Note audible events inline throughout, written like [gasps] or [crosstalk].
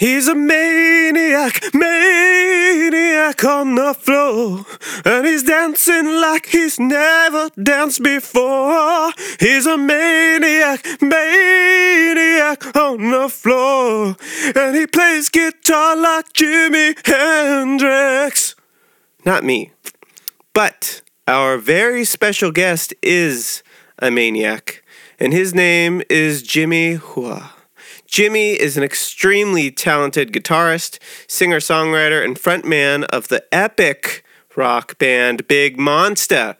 He's a maniac, maniac on the floor. And he's dancing like he's never danced before. He's a maniac, maniac on the floor. And he plays guitar like Jimi Hendrix. Not me. But our very special guest is a maniac. And his name is Jimmy Hua. Jimmy is an extremely talented guitarist, singer songwriter, and frontman of the epic rock band Big Monsta.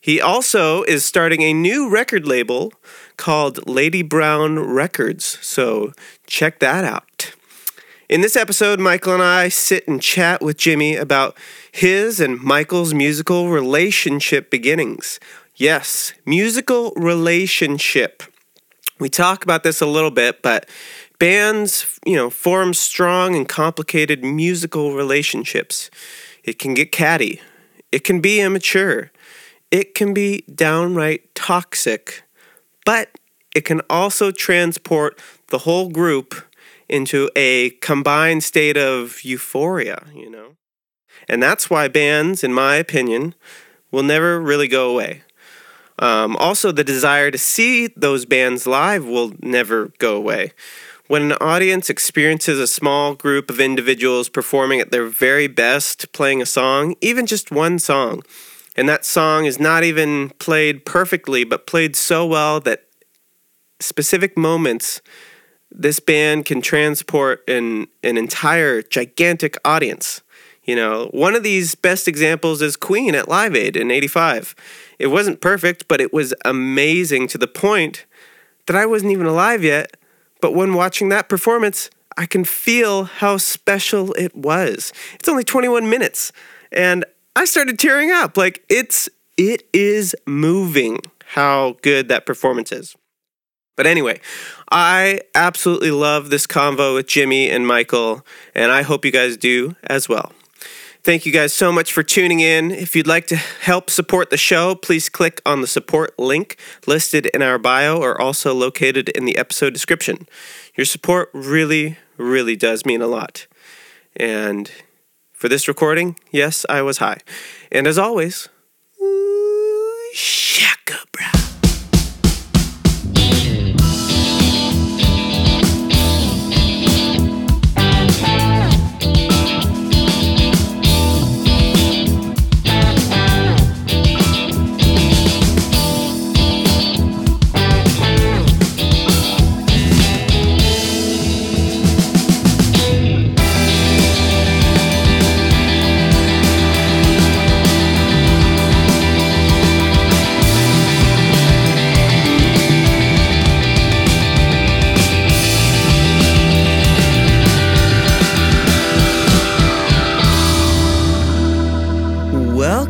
He also is starting a new record label called Lady Brown Records, so check that out. In this episode, Michael and I sit and chat with Jimmy about his and Michael's musical relationship beginnings. Yes, musical relationship. We talk about this a little bit, but bands, you know, form strong and complicated musical relationships. It can get catty. It can be immature. It can be downright toxic. But it can also transport the whole group into a combined state of euphoria, you know? And that's why bands, in my opinion, will never really go away. Um, also, the desire to see those bands live will never go away. When an audience experiences a small group of individuals performing at their very best, playing a song, even just one song, and that song is not even played perfectly, but played so well that specific moments, this band can transport an, an entire gigantic audience. You know, one of these best examples is Queen at Live Aid in 85. It wasn't perfect, but it was amazing to the point that I wasn't even alive yet. But when watching that performance, I can feel how special it was. It's only 21 minutes, and I started tearing up. Like it's it is moving how good that performance is. But anyway, I absolutely love this convo with Jimmy and Michael, and I hope you guys do as well. Thank you guys so much for tuning in. If you'd like to help support the show, please click on the support link listed in our bio or also located in the episode description. Your support really, really does mean a lot. And for this recording, yes, I was high. And as always, shaka, bro.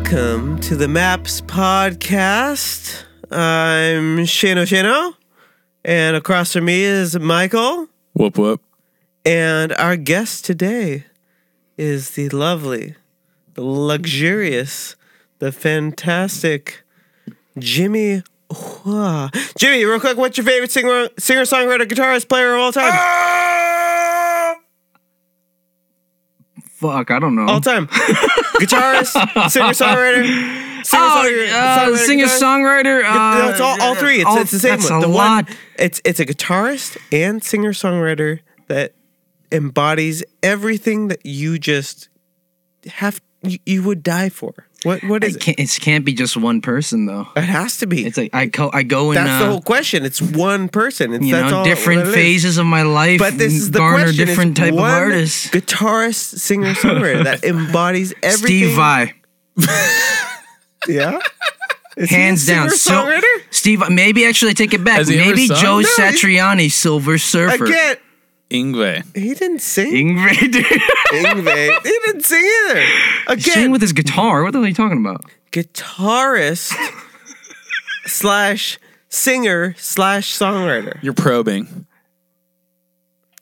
Welcome to the Maps Podcast. I'm Shano Shano, and across from me is Michael. Whoop whoop. And our guest today is the lovely, the luxurious, the fantastic Jimmy Hua. Jimmy, real quick, what's your favorite singer, singer songwriter, guitarist, player of all time? Ah! Fuck, I don't know. All time. [laughs] guitarist, singer songwriter, singer oh, uh, singer songwriter. Uh, it's all, all three. It's, all- it's the same that's one. a the lot. It's it's a guitarist and singer songwriter that embodies everything that you just have you, you would die for. What what is It it? can't, it can't be just one person though. It has to be. It's like I go, I go in, that's uh, the whole question. It's one person. It's you that's know, all different what phases of my life. But this is the garner question. different It's type of one artists. Guitarist, singer, songwriter that [laughs] embodies everything. Steve Vai, [laughs] Yeah. Is he a hands down. So. Steve, maybe actually take it back. Has he ever Maybe sung? Joe No, Satriani, Silver Surfer. Again, Yngwie. he didn't sing. Ingrid, Yngwie. he didn't sing either. Again, sing with his guitar. What the hell are you talking about? guitarist slash singer slash songwriter. You're probing.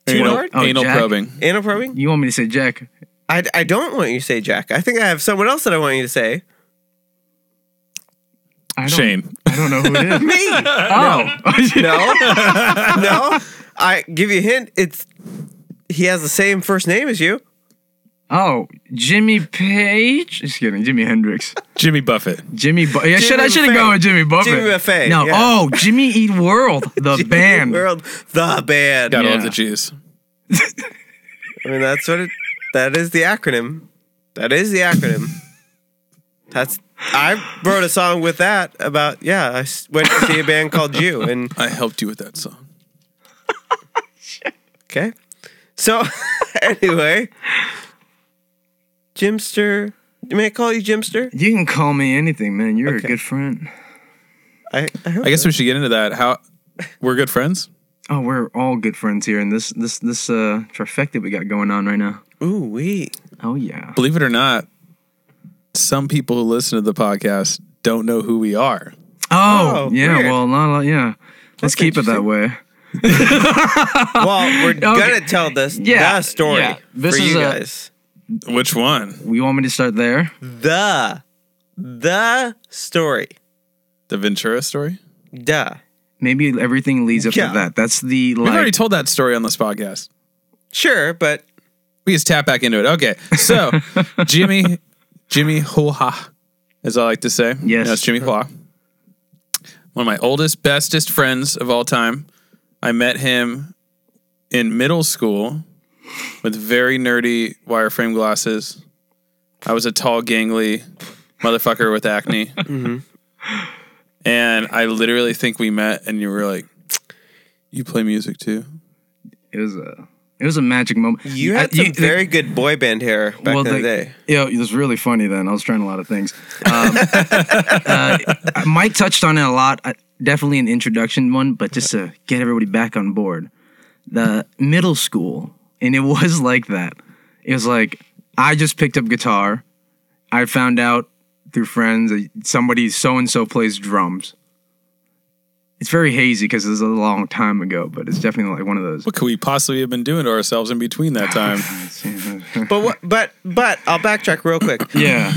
Too anal, hard? Oh, anal Jack. probing. Anal probing? You want me to say Jack? I, I don't want you to say Jack. I think I have someone else that I want you to say. I don't, Shane. I don't know who it is. [laughs] Me. oh, No. [laughs] no. I give you a hint. It's he has the same first name as you. Oh, Jimmy Page. Just kidding. Jimi Hendrix. [laughs] Jimmy Buffett. Jimmy. Bu- yeah, should I should have Buffett. gone with Jimmy Buffett. Jimmy Buffett, No. yeah. Oh, Jimmy Eat World, [laughs] the Jimmy band. World, the band. Gotta Yeah. love the cheese. I mean, that's what it. That is the acronym. That is the acronym. That's. I wrote a song with that about. Yeah, I went to see a band called You, and [laughs] I helped you with that song. Okay. So, [laughs] anyway, Jimster. May I call you Jimster? You can call me anything, man. You're Okay. a good friend. I. I, I guess so. we should get into that. How we're good friends. [laughs] Oh, we're all good friends here in this this this uh trifecta we got going on right now. Ooh wee. Oh yeah. Believe it or not, some people who listen to the podcast don't know who we are. Oh, Oh, yeah. weird. Well, not a lot. Yeah. Let's keep it that way. [laughs] Well, we're [laughs] gonna tell this Yeah, the story yeah. This for is you a- guys. Which one? We want me to start there? The the story. The Ventura story? Duh. Maybe everything leads up Yeah. to that. That's the We've already told that story on this podcast. Sure, but We just tap back into it. Okay. So [laughs] Jimmy Jimmy Hua, as I like to say. Yes. That's Jimmy Hua. One of my oldest, bestest friends of all time. I met him in middle school with very nerdy wireframe glasses. I was a tall, gangly motherfucker with acne. [laughs] And I literally think we met and you were like, You play music too? It was a. It was a magic moment. you I- had some you- very good boy band hair back in the, day. Yeah, it was really funny then. I was trying a lot of things. Um, [laughs] uh, Mike touched on it a lot. Uh, definitely an introduction one, but just to get everybody back on board. The middle school, and it [laughs] was like that. It was like I just picked up guitar. I found out through friends that somebody so and so plays drums. It's very hazy because it was a long time ago, but it's definitely like one of those. What could we possibly have been doing to ourselves in between that [laughs] time? But what but but I'll backtrack real quick. yeah.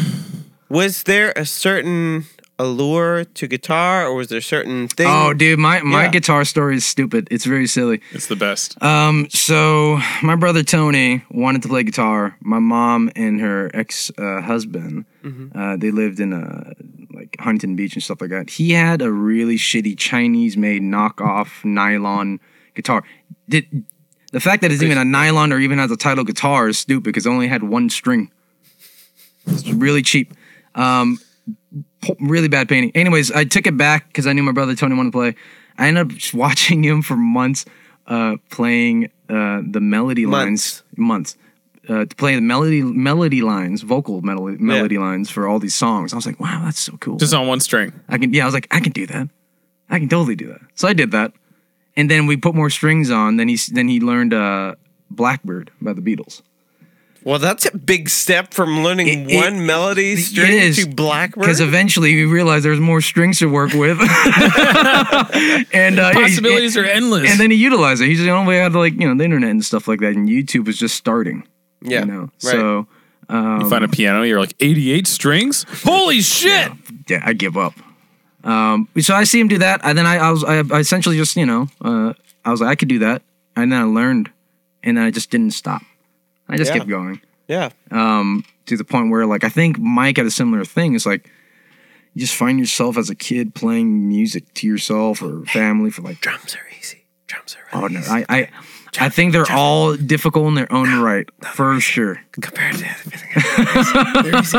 Was there a certain allure to guitar or was there certain thing? Oh, dude, my my Yeah. guitar story is stupid. It's very silly. It's the best. Um, so my brother Tony wanted to play guitar. My mom and her ex uh, husband, uh, they lived in a like Huntington Beach and stuff like that. He had a really shitty Chinese made knockoff nylon guitar. Did the fact that it's even a nylon or even has a title guitar is stupid because it only had one string. It's really cheap. Um, po- really bad painting. Anyways, I took it back because I knew my brother Tony wanted to play. I ended up just [laughs] watching him for months, uh, playing uh, the melody lines. Months. Uh, to play the melody melody lines, vocal melody melody lines for all these songs. I was like, wow, that's so cool. Just on one string. I can yeah, I was like, I can do that. I can totally do that. So I did that, and then we put more strings on. Then he then he learned uh, Blackbird by the Beatles. Well, that's a big step from learning It- it- one melody string is, to Blackbird. Because eventually you realize there's more strings to work with, [laughs] and uh, yeah, he- Possibilities are endless. And then he utilized it. He's the only way had like you know the internet and stuff like that, and YouTube was just starting. yeah, You know, right. so you find a piano, you're like 88 strings? Holy shit! yeah, I give up. Um, so I see him do that, and then I, I was I, I essentially just you know uh, I was like I could do that, and then I learned, and then I just didn't stop. I just Yeah. kept going yeah, um, to the point where like I think Mike had a similar thing. It's like you just find yourself as a kid playing music to yourself or family for like drums are easy. Drums are really oh no I I, I think they're all difficult in their own right for sure. compared to everything. [laughs] They're easy.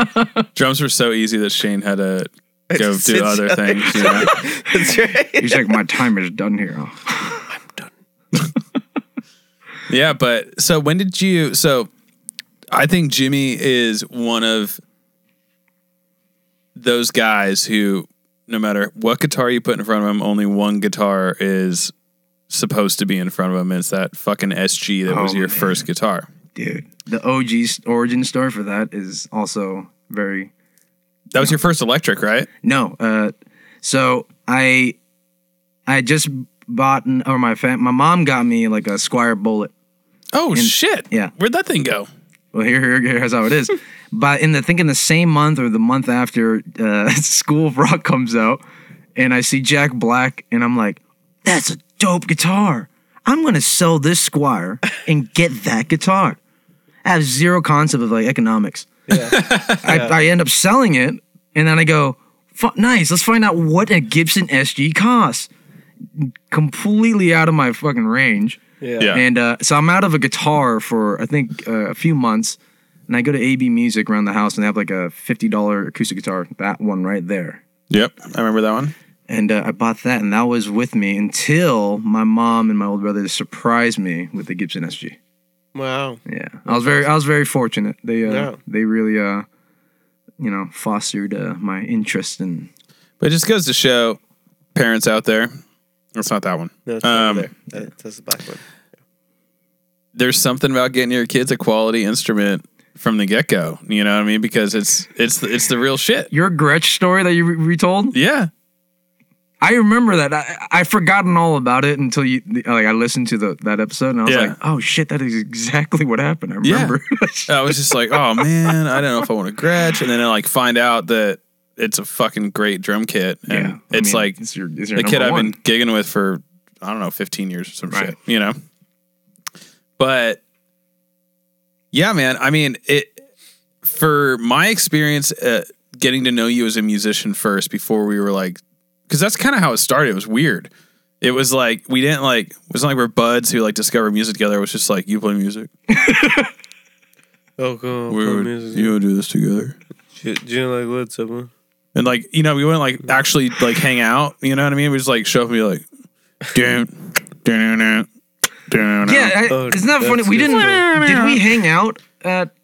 Drums were so easy that Shane had to go It's- do it's- other things. You know? [laughs] That's right. He's like my time is done here. Oh. [laughs] yeah, but so when did you? So I think Jimmy is one of those guys who, no matter what guitar you put in front of him, only one guitar is supposed to be in front of him. And it's that fucking SG that was Oh, your man. first guitar. dude. The OG origin story for that is also very That was your first electric, right? no. Uh, so I I just bought an, or my fam- my mom got me like a Squier Bullet. Oh shit! yeah. where'd that thing go? Well, here, here here's how it is. [laughs] but in the I think in the same month or the month after, uh, [laughs] School of Rock comes out, and I see Jack Black, and I'm like, that's a dope guitar. I'm gonna sell this Squier and get that guitar. I have zero concept of like economics. [laughs] I, I end up selling it, and then I go, nice. Let's find out what a Gibson SG costs. Completely out of my fucking range. Yeah. And uh, so I'm out of a guitar for I think uh, a few months, and I go to AB Music around the house and they have like a fifty dollar acoustic guitar. That one right there. Yep. I remember that one. And uh, I bought that, and that was with me until my mom and my older brother surprised me with the Gibson SG. Wow. Yeah, I was very, I was very fortunate. They, uh, Yeah. they really, uh, you know, fostered uh, my interest in. But it just goes to show parents out there. It's not that one. No, it's Um, over there. That- That's the black one. There's something about getting your kids a quality instrument from the get go. You know what I mean? Because it's it's the, it's the real shit. Your Gretsch story that you re- retold, Yeah. I remember that. I, I forgotten all about it until you, like, I listened to the that episode, and I was Yeah. like, oh shit, that is exactly what happened. I Yeah. remember. [laughs] I was just like, oh man, I don't know if I want to Gretsch, and then I like find out that it's a fucking great drum kit, and Yeah, I it's mean, like it's your, it's the kid I've one. been gigging with for I don't know, 15 years or some Right. shit, you know. But yeah, man. I mean, it for my experience, uh, getting to know you as a musician first before we were like, because that's kind of how it started. It was weird. It was like we didn't like. It wasn't like we're buds who like discover music together. It was just like you play music. [laughs] Oh, go on. We would, music. you would do this together. You like Led Zeppelin? And like, you know, we wouldn't like actually like hang out. You know what I mean? We just like show up and be like, damn. Yeah, I, Oh, isn't that funny? We didn't. Did we hang out at?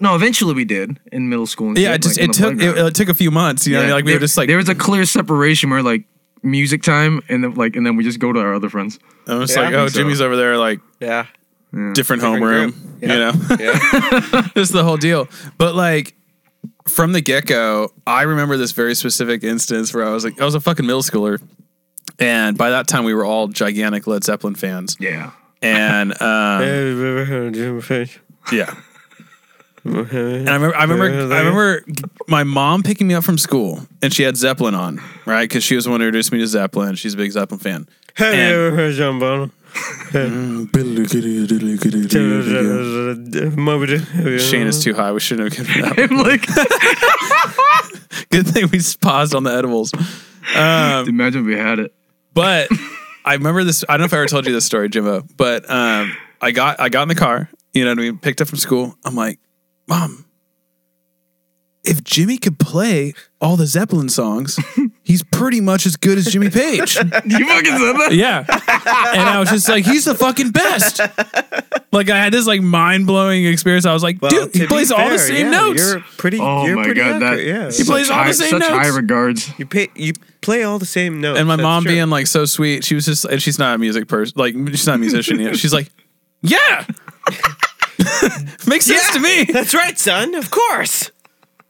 No, eventually we did in middle school. And Yeah, shit, it just like, it took it, it took a few months. You know, what I mean? like we there, were just like there was a clear separation where like music time and then like and then we just go to our other friends. I was Yeah, like, I oh, so. Jimmy's over there, like Yeah. different, home Different room. group. You know, Yeah. [laughs] this is the whole deal. But like from the get go, I remember this very specific instance where I was like, I was a fucking middle schooler, and by that time we were all gigantic Led Zeppelin fans. Yeah. And [laughs] um, Have you ever heard of Jimmy Page? yeah, [laughs] And I remember, I remember, I remember my mom picking me up from school, and she had Zeppelin on, right? Because she was the one who introduced me to Zeppelin. She's a big Zeppelin fan. Have you ever heard of John Bonham? Moby Shane is too high. We shouldn't have given that. I'm [laughs] like, [laughs] Good thing we paused on the edibles. imagine we had it. But I remember this. I don't know if I ever told you this story, Jimbo. But um, I got I got in the car. You know what I mean? Picked up from school. I'm like, Mom, if Jimmy could play all the Zeppelin songs, he's pretty much as good as Jimmy Page. [laughs] You fucking said that? Yeah. And I was just like, he's the fucking best. Like I had this like mind blowing experience. I was like, dude, he plays all the same notes. You're pretty. Oh you're my pretty god, that accurate, yeah. He plays such all the high, same such notes. high regards. You pay. You play all the same notes. and my That's mom true. being like so sweet, she was just and she's not a music person, like she's not a musician yet. She's like, yeah, [laughs] makes sense to me. That's right, son. Of course,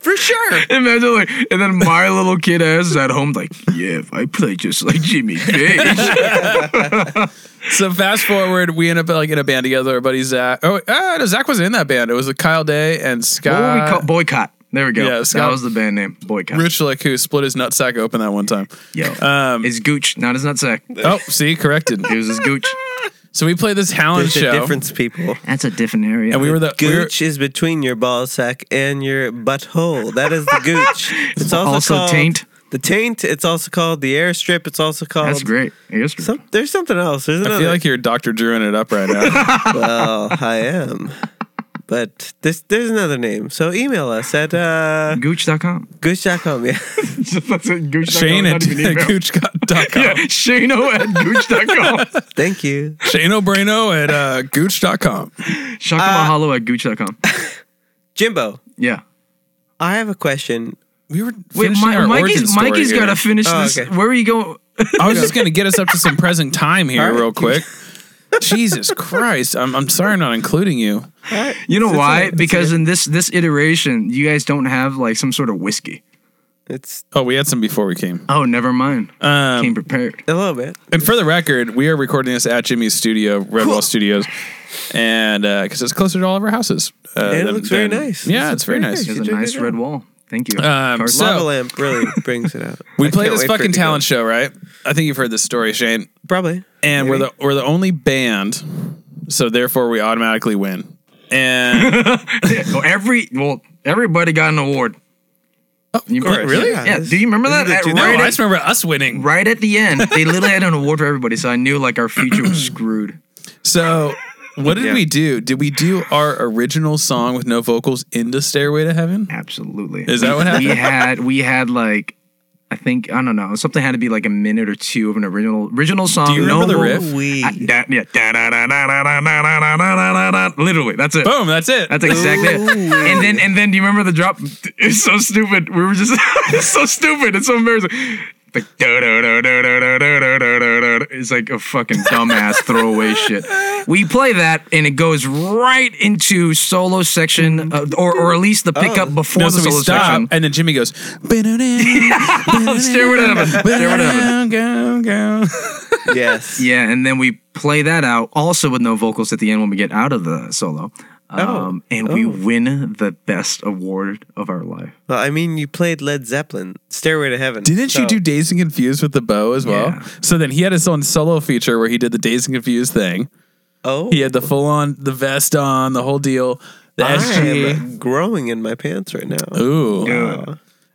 for sure. [laughs] Imagine like, and then my little kid ass is at home like, yeah, if I play just like Jimmy [laughs] Page. [laughs] So fast forward, we end up like in a band together. Our buddy Zach. Oh, ah, no, Zach was in that band. It was like Kyle Day and what Scott call boycott? There we go. Yeah, that Scott- was the band name. Boycott. Richlick, who split his nutsack open that one time. Yo, Um, his gooch, not his nutsack. oh, see, corrected. It was his gooch. So we played this Howland There's a show, difference, people. That's a different area. and we were the we were- Gooch is between your ball sack and your butthole. That is the [laughs] gooch. It's also, Also called taint. The taint. It's also called the airstrip. It's also called. That's great. Yes, Some, there's something else. There's I another. feel like you're Dr. Drewing it up right now. [laughs] well, I am. But this, there's another name. So email us at uh, Gooch.com. gooch.com. Yeah. [laughs] That's it. Gooch.com. Shane at not even email. [laughs] gooch.com. Yeah, Shano at Gooch.com. [laughs] Thank you. Shane O'Brano at uh, gooch.com. Shaka Mahalo at Gooch.com. Jimbo, Yeah. I have a question. We were Wait, finishing Mi- our origin Mikey's, story Mikey's here. got to finish Oh, this. okay. Where are you going? I was just going to get us up to some present time here All right. real quick. Jesus Christ. I'm, I'm sorry I'm not including you. You know It's why? okay, it's Because okay. in this this iteration, you guys don't have like some sort of whiskey. It's Oh, we had some before we came. Oh, never mind. Um, Came prepared. a little bit. and for the record, we are recording this at Jimmy's studio, Redwall Cool. Studios, and because it's closer to all of our houses. Uh, And it than- looks very than- nice. Yeah, This it's very looks very nice. nice. There's a did a nice good red wall. Thank you. Um, Carson. so- Lava Lamp really [laughs] brings it out. We I play this wait for it fucking talent show, right? I think you've heard this story, Shane. Probably. And we're the we're the only band, so therefore we automatically win. And [laughs] Well, every well, everybody got an award. Oh, You- course, really? yeah. Yeah. Do you remember that? that? is the At- no, right, I just remember us winning. right at the end, they literally had an award for everybody, so I knew like our future was [clears throat] screwed. So what did Yeah. we do? Did we do our original song with no vocals into Stairway to Heaven? Absolutely. Is that what happened? We had we had like I think I don't know something had to be like a minute or two of an original original song. Do you remember the riff? vocal- We. I- da- yeah, da- da- da- da- da- da- da- da- da- da- da- da- literally that's it. Boom, that's it. That's exactly it. And then and then do you remember the drop? It's so stupid. We were just it's so stupid. It's so embarrassing. Like da da da da da da da da da da da. It's like a fucking dumbass throwaway shit. We play that and it goes right into solo section, uh, or or at least the pickup before no, the so solo section. and then Jimmy goes. Stairway to heaven. Stairway to heaven. Go, go. Yes. Yeah, and then we play that out also with no vocals at the end when we get out of the solo. Oh. Um, and we win the best award of our life. Well, I mean, you played Led Zeppelin, Stairway to Heaven. Didn't you do Dazed and Confused with the bow as well? Yeah. So then he had his own solo feature where he did the Dazed and Confused thing. Oh, He had the full on, the vest on, the whole deal. The I SG. am growing in my pants right now. Ooh. Yeah.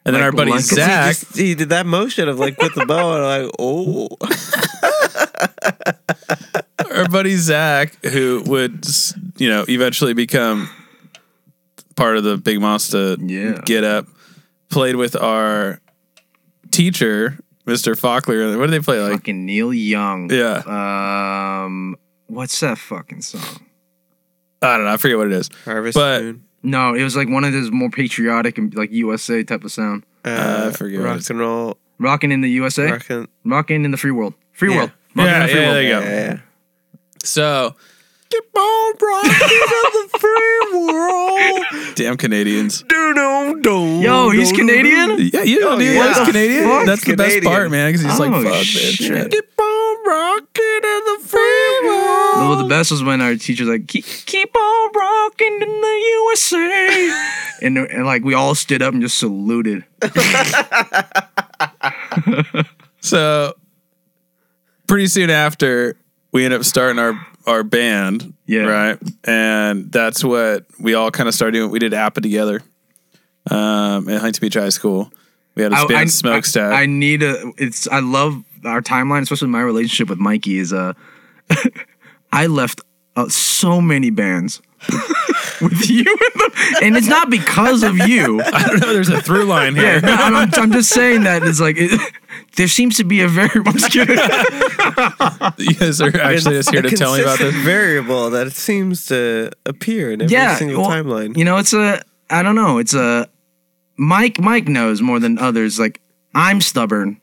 And then Like- our buddy like- Zach. He, just, he did that motion of like with the bow, and I'm like, [laughs] oh, our buddy Zach, who would, you know, eventually become part of the Big Monsta Yeah. get up, played with our teacher, Mr. Faulkner. What did they play? Like, Fucking Neil Young. yeah, Um, what's that fucking song? I don't know. I forget what it is. Harvest But- Moon. No, it was like one of those more patriotic and like USA type of sound. Uh, I forget what Rock and roll. Rocking in the USA, Rockin'. rocking in the free world, free Yeah. world. Rockin' Yeah, in the free yeah, world. there you go. Yeah, yeah. So, Keep on rocking in the free world. [laughs] damn Canadians. Do do do. Yo, he's do, Canadian. Yeah, you know, Oh, dude, yeah. that's Canadian. Fuck, That's the best Canadian. part, man, because he's like, Oh, fuck this shit. shit. Keep on rocking in the free world. Well, the best was when our teacher's like, keep, keep on rocking in the USA. [laughs] and, and like we all stood up and just saluted. [laughs] So, pretty soon after, we end up starting our our band. Yeah. Right. And that's what we all kind of started doing. We did APA together um, at Huntington Beach High School. We had a band, Smokestack. I, I need a. It's. I love our timeline, especially my relationship with Mikey. Is uh, [laughs] I left uh, so many bands with you in them, and it's not because of you. [laughs] I don't know. There's a through line here. Yeah, no, I'm, I'm- I'm just saying that it's like it, there seems to be a very. I'm just kidding. You guys are actually just here to tell me about this. variable that it seems to appear in every yeah, single well, timeline. You know, it's a. I don't know. It's a. Mike. Mike knows more than others. Like I'm stubborn.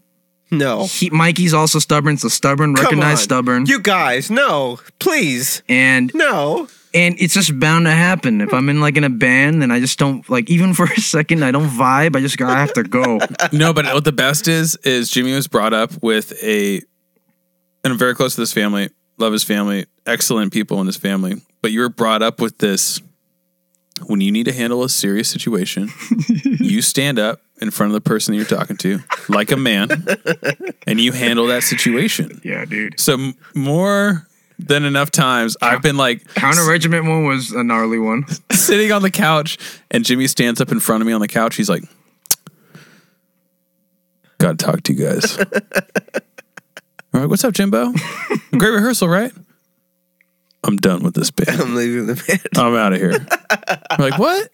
no. He, Mikey's also stubborn. So stubborn. Come Recognize on. stubborn. You guys, no. Please. and No. And it's just bound to happen. If I'm in like in a band and I just don't like even for a second I don't vibe, I just I have to go. [laughs] No, but what the best is is Jimmy was brought up with a, and I'm very close to this family. Love his family, excellent people in his family. But you were brought up with this. When you need to handle a serious situation, you stand up in front of the person that you're talking to, like a man, and you handle that situation. yeah, dude. So m- more than enough times, I've been like Counter regiment one was a gnarly one. [laughs] sitting on the couch, and Jimmy stands up in front of me on the couch. He's like, "Got to talk to you guys." [laughs] I'm like, "What's up, Jimbo? [laughs] Great rehearsal, right?" I'm done with this band. I'm leaving the band. I'm out of here. I'm like, what?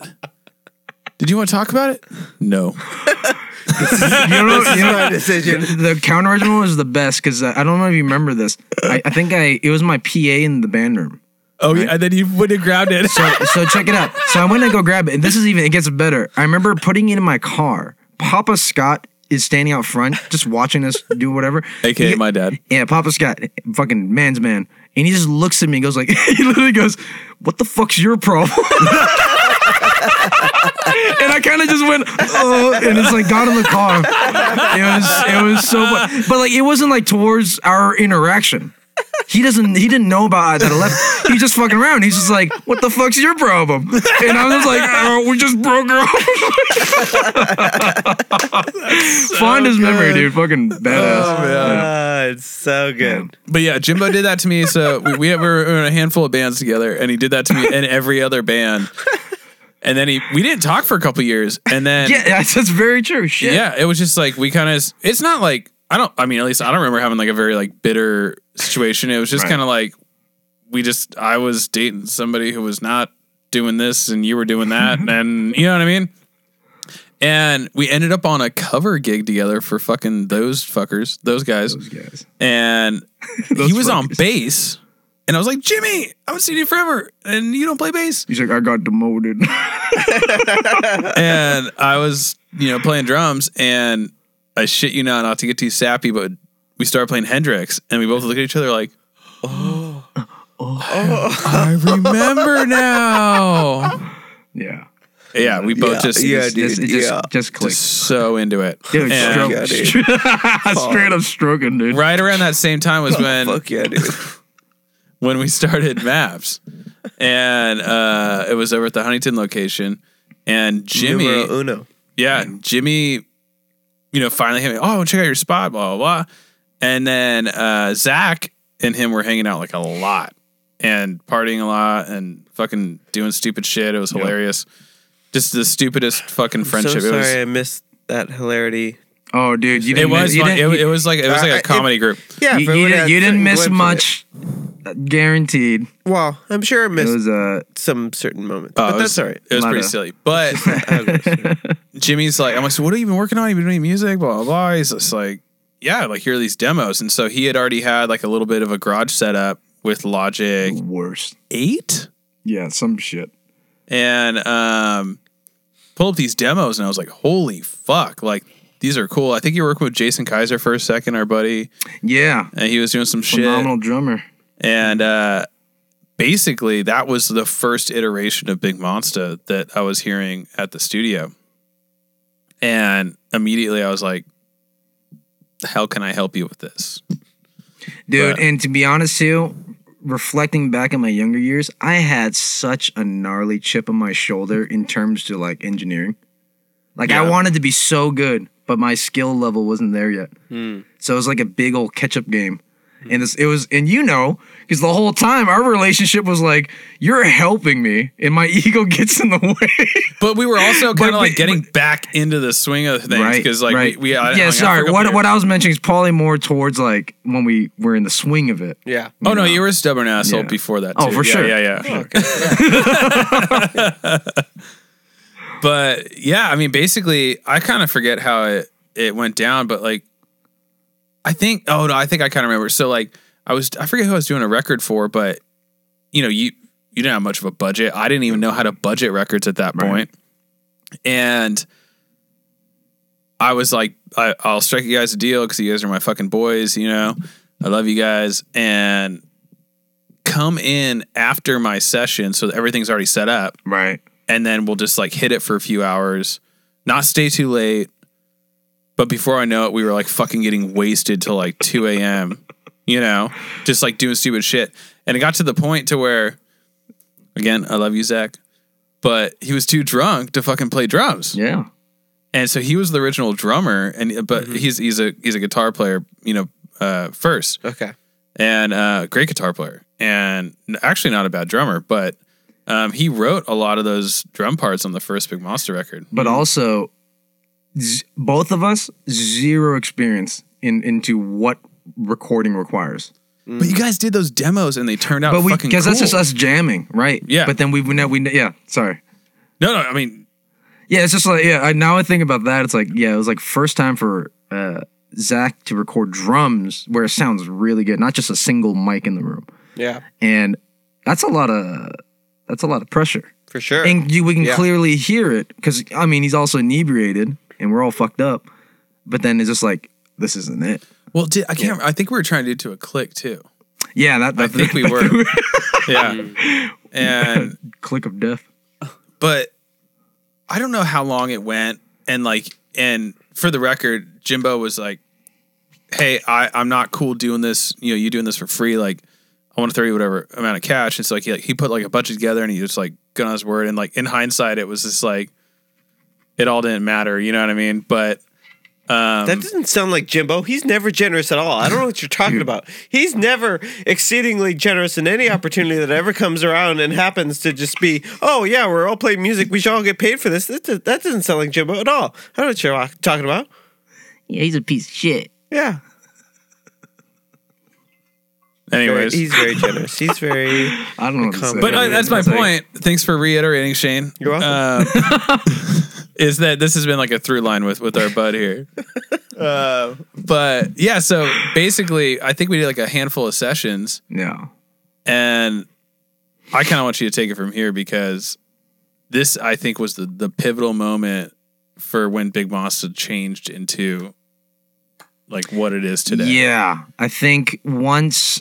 Did you want to talk about it? No. [laughs] You know, you know my decision. the counter regiment was the best because uh, I don't know if you remember this. I, I think I it was my PA in the band room. Oh, yeah, and then you would have grabbed it. So so check it out. So I went to go grab it, and this is even it gets better. I remember putting it in my car. Papa Scott is standing out front, just watching us do whatever. AKA He- my dad. Yeah, Papa Scott, fucking man's man. And he just looks at me and goes like, [laughs] he literally goes, what the fuck's your problem? [laughs] and I kind of just went, oh, and it's like got in the car. It was, it was so fun. But like, it wasn't like towards our interaction. he doesn't. He didn't know about that I left. He's just fucking around. He's just like, "What the fuck's your problem?" And I was like, "Oh, we just broke up." Fondest memory, dude. Fucking badass. Ah, it's so good. But yeah, Jimbo did that to me. So we, we were in a handful of bands together, and he did that to me in every other band. And then he, we didn't talk for a couple years, and then Yeah, that's, that's very true. Shit. yeah, it was just like we kind of. It's not like I don't. I mean, at least I don't remember having like a very like bitter situation. It was just Right. kind of like we just. I was dating somebody who was not doing this, and you were doing that, [laughs] and you know what I mean. And we ended up on a cover gig together for fucking those fuckers, those guys. Those guys. And [laughs] Those he was on bass. And I was like, Jimmy, I haven't seen you forever, and you don't play bass. He's like, I got demoted. [laughs] [laughs] and I was, you know, playing drums, and I shit you not, not to get too sappy, but we started playing Hendrix, and we both look at each other like, [gasps] oh, [gasps] oh, I remember now. yeah. Yeah, we both Yeah, just, yeah, just, dude. Just, it just, yeah. just clicked. so into it. Dude, And stroke, yeah, dude. [laughs] straight up stroking, dude. right around that same time was when Fuck yeah, dude. When we started maps. And uh it was over at the huntington location. And jimmy Numero uno. yeah jimmy you know finally hit me oh check out your spot blah blah blah. And then uh zach and him were hanging out like a lot and partying a lot and fucking doing stupid shit. It was hilarious. Just the stupidest fucking friendship So it sorry was I missed that hilarity. Oh, dude, you it didn't. was miss, you fun. didn't, It, it was like it was like I- a it- comedy group Yeah, you, you didn't, you didn't miss much. Guaranteed. Well, I'm sure I It missed was uh some certain moments, Oh, but it that's was, all right. It was pretty of- silly. But [laughs] [laughs] Jimmy's like, I'm like, so what have you been working on? You been doing music? Blah, blah, blah. He's just like, yeah, like, here are these demos. And so he had already had like a little bit of a garage setup with Logic worst. 8 Yeah, some shit. and um, pull up these demos. And I was like, holy fuck. Like, these are cool. I think you were working with Jason Kaiser for a second, our buddy, Yeah, and he was doing some shit. phenomenal drummer. And uh, basically, that was the first iteration of Big Monsta that I was hearing at the studio. And immediately I was like, how can I help you with this? Dude, Right. and to be honest too, reflecting back in my younger years, I had such a gnarly chip on my shoulder in terms to like engineering. Like I wanted to be so good, but my skill level wasn't there yet. Hmm. So it was like a big old catch up game. And this, it was, and you know, because the whole time our relationship was like, you're helping me, and my [laughs] ego gets in the way. But we were also kind of like but- getting back into the swing of things right? because, like, right. we, we I, yeah, hung sorry. for What what. I was mentioning is probably more towards like when we were in the swing of it. Yeah. Oh no, you were a stubborn asshole Yeah. before that. Oh, for Yeah, sure. Yeah, yeah. Okay. [laughs] [laughs] But yeah, I mean, basically, I kind of forget how it it went down, but like, I think. Oh no, I think I kind of remember. So like, I was I forget who I was doing a record for, but you know, you you didn't have much of a budget. I didn't even know how to budget records at that Right. point. and I was like, I, I'll strike you guys a deal because you guys are my fucking boys. You know, I love you guys, and come in after my session so everything's already set up Right. And then we'll just like hit it for a few hours, not stay too late. But before I know it, we were like fucking getting wasted till like 2 a.m., you know, just like doing stupid shit. And it got to the point to where, again, I love you, Zach, but he was too drunk to fucking play drums. Yeah. And so he was the original drummer, and but he's he's a he's a guitar player, you know, uh, first Okay. and uh, great guitar player, and actually not a bad drummer, but um, he wrote a lot of those drum parts on the first Big Monsta record. But also, z- both of us zero experience in into what recording requires. But you guys did those demos, and they turned out But we fucking because cool. that's just us jamming, right? Yeah. But then we we we yeah. Sorry. No, no, I mean, Yeah, it's just like yeah. I, now I think about that, it's like yeah, it was like first time for uh, Zach to record drums where it sounds really good, not just a single mic in the room, Yeah. and that's a lot of that's a lot of pressure. For sure. and you, we can Yeah. clearly hear it because I mean he's also inebriated and we're all fucked up. But then it's just like this isn't it. well, did, I can't. I think we were trying to do to a click too. Yeah, that, I that think we were. [laughs] yeah, [laughs] and [laughs] click of death. but I don't know how long it went, and like, and for the record, Jimbo was like, "Hey, I I'm not cool doing this. You know, you doing this for free. Like, I want to throw you whatever amount of cash. It's like he, like he put like a budget together and he just like got on his word. And like in hindsight, it was just like it all didn't matter. You know what I mean? But um, That doesn't sound like Jimbo. He's never generous at all. I don't know what you're talking [laughs] about. He's never exceedingly generous in any opportunity that ever comes around and happens to just be, oh, yeah, we're all playing music. We should all get paid for this. That, that doesn't sound like Jimbo at all. I don't know what you're talking about. Yeah, he's a piece of shit. Yeah. Anyways, He's very generous. He's very. [laughs] I don't know what to. But uh, that's my It's like- point. Thanks for reiterating, Shane. You're welcome. Uh, [laughs] is that this has been like a through line with with our bud here? [laughs] Uh, but yeah, so basically, I think we did like a handful of sessions, Yeah. and I kind of want you to take it from here because this, I think, was the the pivotal moment for when Big Monsta changed into like what it is today. Yeah. I think once,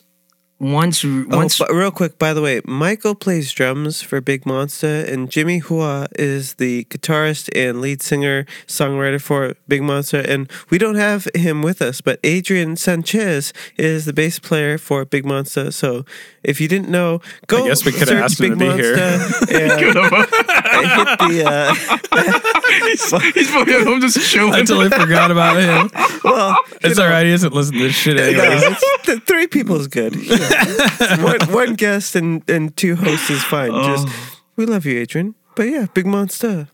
once, Oh, once. but real quick, by the way, Michael plays drums for Big Monsta, and Jimmy Hua is the guitarist and lead singer, songwriter for Big Monsta. And we don't have him with us, but Adrian Sanchez is the bass player for Big Monsta. So if you didn't know, go I guess we could've search asked him to Big be here. Monster [laughs] and, and hit the. Uh, [laughs] he's fucking at home just I chilling. totally forgot about him. well, It's all right. He doesn't listen to this shit anyways. it's, th- three people is good. [laughs] You [laughs] know. one, one guest and, and two hosts is fine. Just we love you, Adrian. But yeah, Big Monsta.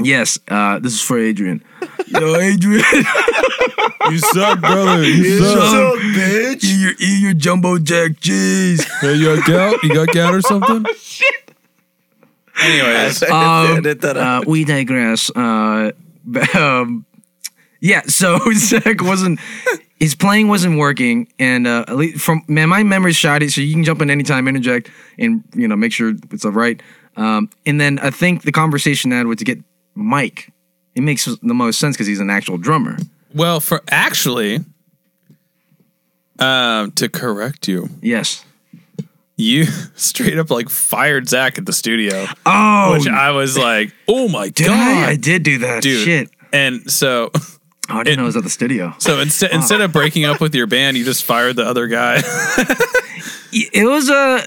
Yes. Uh, this is for Adrian. [laughs] Yo, Adrian. [laughs] You suck, brother. You suck. bitch. eat your, eat your jumbo jack cheese. Hey, you got gout? You got gout or something? Shit. Anyways, Um, Edit that out. uh, we digress. Uh, um, yeah, so Zach wasn't his playing wasn't working, and uh, at least from man, my memory's shoddy, so you can jump in anytime, interject, and you know make sure it's all right. Um, and then I think the conversation had was to get Mike. It makes the most sense because he's an actual drummer. well, for actually, um, to correct you, Yes. you [laughs] straight up like fired Zach at the studio, Oh, which I was like, oh my did god, I? I did do that. dude. Shit. And so, [laughs] Oh, I didn't know it was at the studio. so instead instead of breaking up with your band, you just fired the other guy. [laughs] It was a.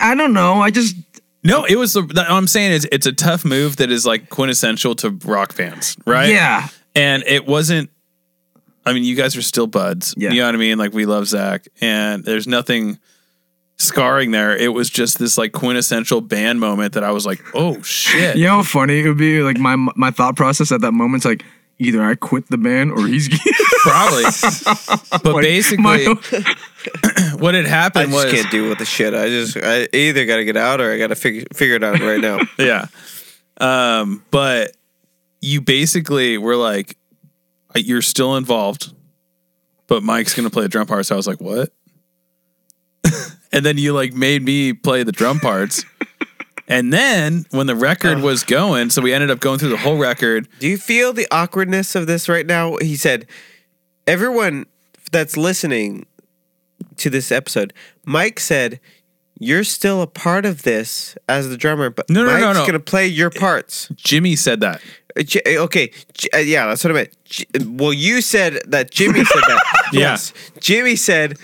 I don't know. I just no, it was the. What I'm saying is, it's a tough move that is like quintessential to rock fans, right? yeah. and it wasn't i mean you guys are still buds Yeah. you know what i mean like we love zach and there's nothing scarring there it was just this like quintessential band moment that i was like oh shit You know how funny it would be? Like my my thought process at that moment's like either I quit the band or he's [laughs] probably. [laughs] But Like, basically my- [clears throat] [laughs] what had I happened just was I can't deal with the shit. I just I either got to get out or I got to figure figure it out right now. yeah. Um but you basically were like you're still involved but mike's gonna play the drum parts. I was like what? And then you like made me play the drum parts and then when the record was going so we ended up going through the whole record Do you feel the awkwardness of this right now? He said, everyone that's listening to this episode, Mike said, you're still a part of this as the drummer, but No, no, no, Mike's no. gonna play your parts. jimmy said that Uh, Okay, uh, yeah, that's what I meant. Well, you said that Jimmy said that. [laughs] Yeah. Yes, Jimmy said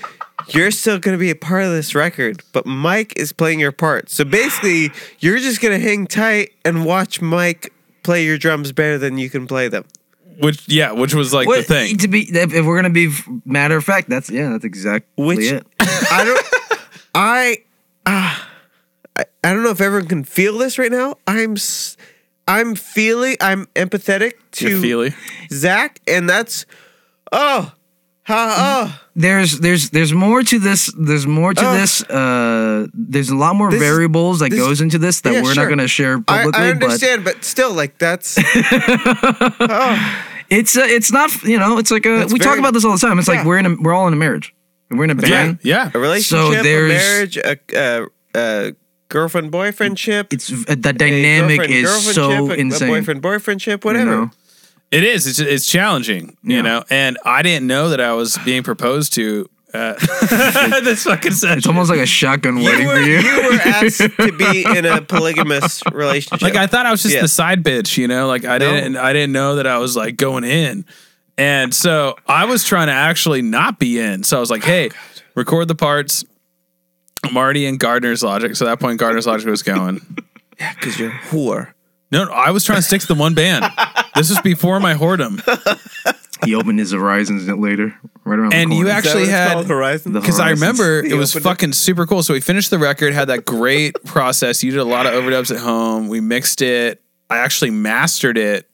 you're still going to be a part of this record, but Mike is playing your part. So basically, you're just going to hang tight and watch Mike play your drums better than you can play them. which yeah which was like What- the thing To be, if if we're gonna be f- matter of fact, that's yeah, that's exactly Which it. [laughs] I don't. I. ah, I I don't know if everyone can feel this right now. I'm. s- I'm feeling. I'm empathetic to You're feely Zach, and that's. Oh. Ha, oh. There's there's there's more to this. There's more to Oh. this. Uh, there's a lot more This- variables that this- goes into this that Yeah, we're sure. not gonna share I, publicly. I understand, but, still, like that's but [laughs] it's uh, it's not you know it's like a That's we talk about this all the time. It's Yeah. like we're in a we're all in a marriage. We're in a band. yeah a relationship, a there's- marriage, a, a, a girlfriend boyfriendship. It's uh, the dynamic is so insane. boyfriend boyfriendship, you whatever. know? It is. It's it's challenging, you Yeah. know. And I didn't know that I was being proposed to. Uh, [laughs] this fucking session. It's almost like a shotgun You wedding were, for you. you were [laughs] asked to be in a polygamous [laughs] relationship. like I thought I was just Yeah. the side bitch, you know. Like I didn't I didn't know that I was like going in, and so I was trying to actually not be in. So I was like, hey, record the parts. Marty and Gardner's Logic. So at that point, Gardner's Logic was going. Yeah, because you're a whore. No, no, I was trying to stick to the one band. This was before my whoredom. He opened his horizons later, right around. And the you corner. Is that Actually had- called, Horizon. The- Because I remember He it was opened it. fucking super cool. So we finished the record, had that great [laughs] process. You did a lot of overdubs at home. We mixed it. I actually mastered it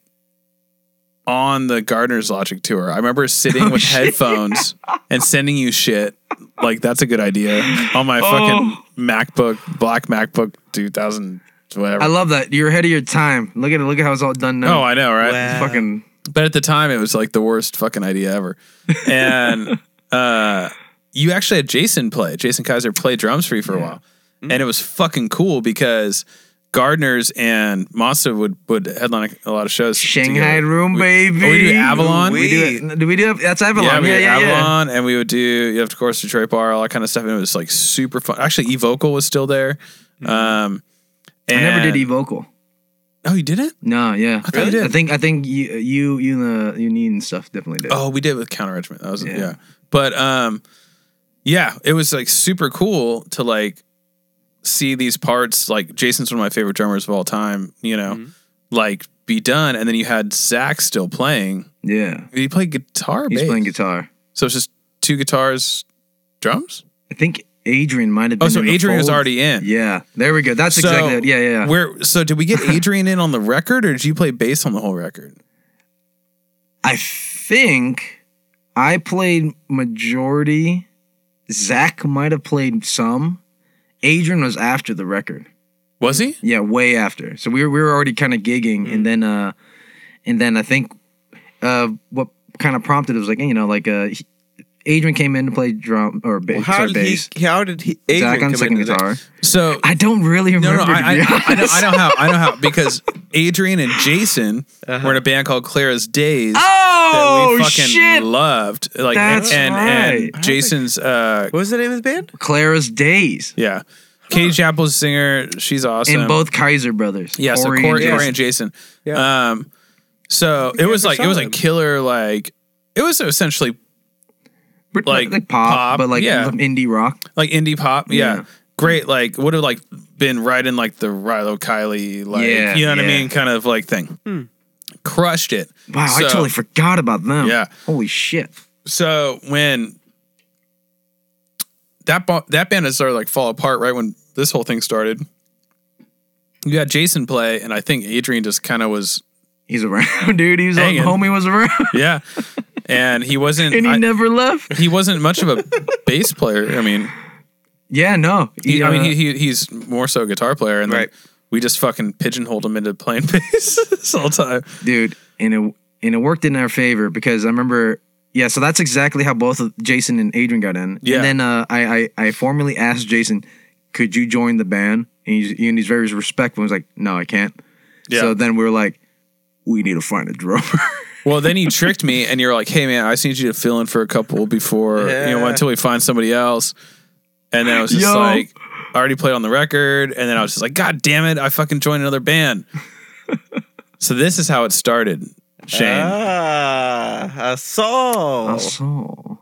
on the Gardner's Logic tour. I remember sitting Oh, with shit. headphones and sending you shit. Like that's a good idea on my Oh. fucking MacBook, black MacBook 2000, whatever. I love that. You're ahead of your time. Look at it. Look at how it's all done now. oh, I know, right? Wow. Fucking. But at the time, it was like the worst fucking idea ever. [laughs] And uh, you actually had Jason play. Jason Kaiser play drums for you for a while, Mm-hmm. and it was fucking cool because Gardner's and Monsta would would headline a lot of shows. Shanghai together. Room, We- baby. Oh, we do Avalon? We do. Do we do? That's Avalon. Yeah, we Yeah, had yeah, yeah. And we would do, you have, of course, Detroit Bar, all that kind of stuff. And it was like super fun. Actually, Evocal was still there. Um, Mm-hmm. I never and- did evocal. Oh, you didn't? No, yeah. thought you did. I think I think you you you and the you need and stuff definitely did. Oh, we did with Counter Regiment. That was yeah. Yeah. But um yeah, it was like super cool to like see these parts like Jason's one of my favorite drummers of all time, you know, Mm-hmm. like be done and then you had Zach still playing. yeah. Did he play guitar He's bass? playing guitar. So it's just two guitars, drums? I think Adrian might have been. Oh, so Adrian was already in. Yeah, there we go. That's So exactly it. Yeah, yeah, yeah. Where so did we get Adrian in on the record or did you play bass on the whole record? I think I played majority. Zach might have played some. Adrian was after the record. Was he? Yeah, way after. So we were we were already kind of gigging, Mm. and then uh, and then I think uh, what kind of prompted it was like you know like uh, he- Adrian came in to play drum or ba- Well, how sorry, did he? bass. How did he? Adrian Zach on second guitar. So I don't really remember. no, I, to I, be I know. I know how, I know how, because [laughs] Adrian and Jason were in a band called Clara's Days that Oh we fucking shit! loved. Like, That's and, right. and Jason's, uh, What was the name of the band? Clara's Days yeah, Katie Chappell's singer. She's awesome. and both Kaiser brothers. yeah, so Corey Corey, and Corey Jason. and Jason. Um, so it was like it was like killer. Like it was essentially But like like, pop, pop, but like yeah. indie rock. like indie pop. Yeah. Yeah. Great, like would have like been right in like the Rilo Kiley, like Yeah, you know what I mean, kind of like thing. Hmm. Crushed it. Wow, I totally forgot about them. Yeah. Holy shit. So when that ba- that band had started like fall apart right when this whole thing started, you had Jason play, and I think Adrian just kind of was He's around, [laughs] dude. He's Hanging. homie was around, yeah, [laughs] and he wasn't and he I- never left. he wasn't much of a bass player. I mean, Yeah, no. he, I mean uh, he, he he's more so a guitar player, and then Right. we just fucking pigeonholed him into playing [laughs] bass this whole time. dude, and it and it worked in our favor because I remember. Yeah, so that's exactly how both Jason and Adrian got in. Yeah. And then uh, I, I I formally asked Jason, "Could you join the band?" And he's and he's very respectful. He's like, "No, I can't." Yeah. So then we were like, "We need to find a drummer." [laughs] Well, then you tricked me, and you're like, "Hey, man, I just need you to fill in for a couple before you know until we find somebody else." And then I was just Yo. like, I already played on the record, and then I was just like, "God damn it, I fucking joined another band." [laughs] so this is how it started, Shane, Ah, a soul. Oh, so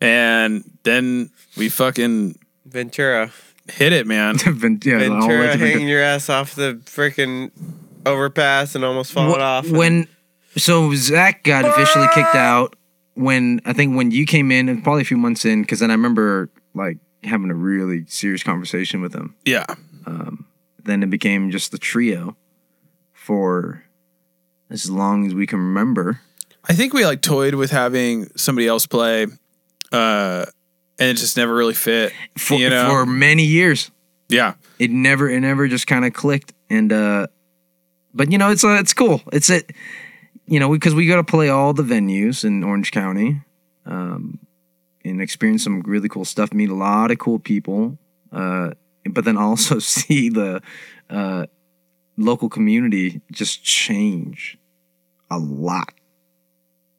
and then we fucking Ventura. hit it, man. [laughs] Ven- yeah, the whole Ventura hanging your ass off the freaking overpass and almost falling Wh- off. When so Zach got officially kicked out when I think when you came in, and probably a few months in, because then I remember like having a really serious conversation with him. Yeah, Then it became just the trio for as long as we can remember. I think we like toyed with having somebody else play, uh, and it just never really fit. For, you know, for many years, yeah. it never it never just kind of clicked. And uh, but you know it's uh, it's cool. It's it. You know, because we got to play all the venues in Orange County, um, and experience some really cool stuff. Meet a lot of cool people, uh, but then also [laughs] see the uh, local community just change a lot.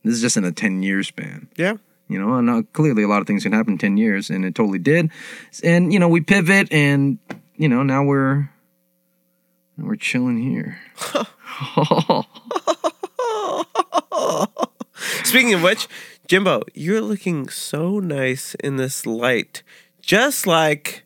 This is just in a ten year span. yeah. You know, and uh, clearly a lot of things can happen in 10 years, and it totally did. And, you know, we pivot, and, you know, now we're we're chilling here. [laughs] [laughs] [laughs] Speaking of which, Jimbo, you're looking so nice in this light, just like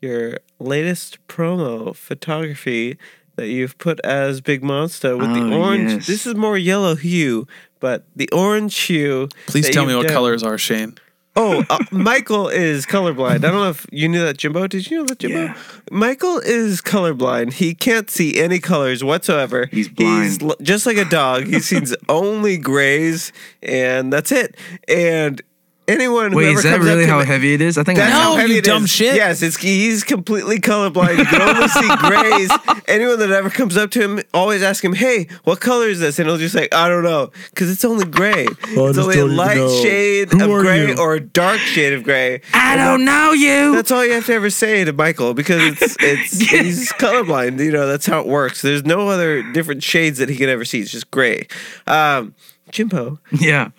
your latest promo photography that you've put as Big Monsta with the Oh, orange. yes. This is more yellow hue, but the orange hue. Please tell me what done- colors are, Shane. Oh, uh, Michael is colorblind. I don't know if you knew that, Jimbo. Did you know that, Jimbo? Yeah. Michael is colorblind. He can't see any colors whatsoever. He's blind. l- just like a dog. He sees [laughs] only grays, and that's it. And anyone who Wait, ever is that comes up really to how me- heavy it is? I think that's I No, how heavy you it dumb is. shit. Yes, it's he's completely colorblind. You can only see grays. [laughs] Anyone that ever comes up to him, always ask him, "Hey, what color is this?" And he'll just like, "I don't know," because it's only gray. it's only a light shade of gray or a dark shade of gray. I And don't know you. That's all you have to ever say to Michael because it's [laughs] it's he's colorblind. You know that's how it works. There's no other different shades that he can ever see. It's just gray. Um, Jimbo, yeah. [laughs]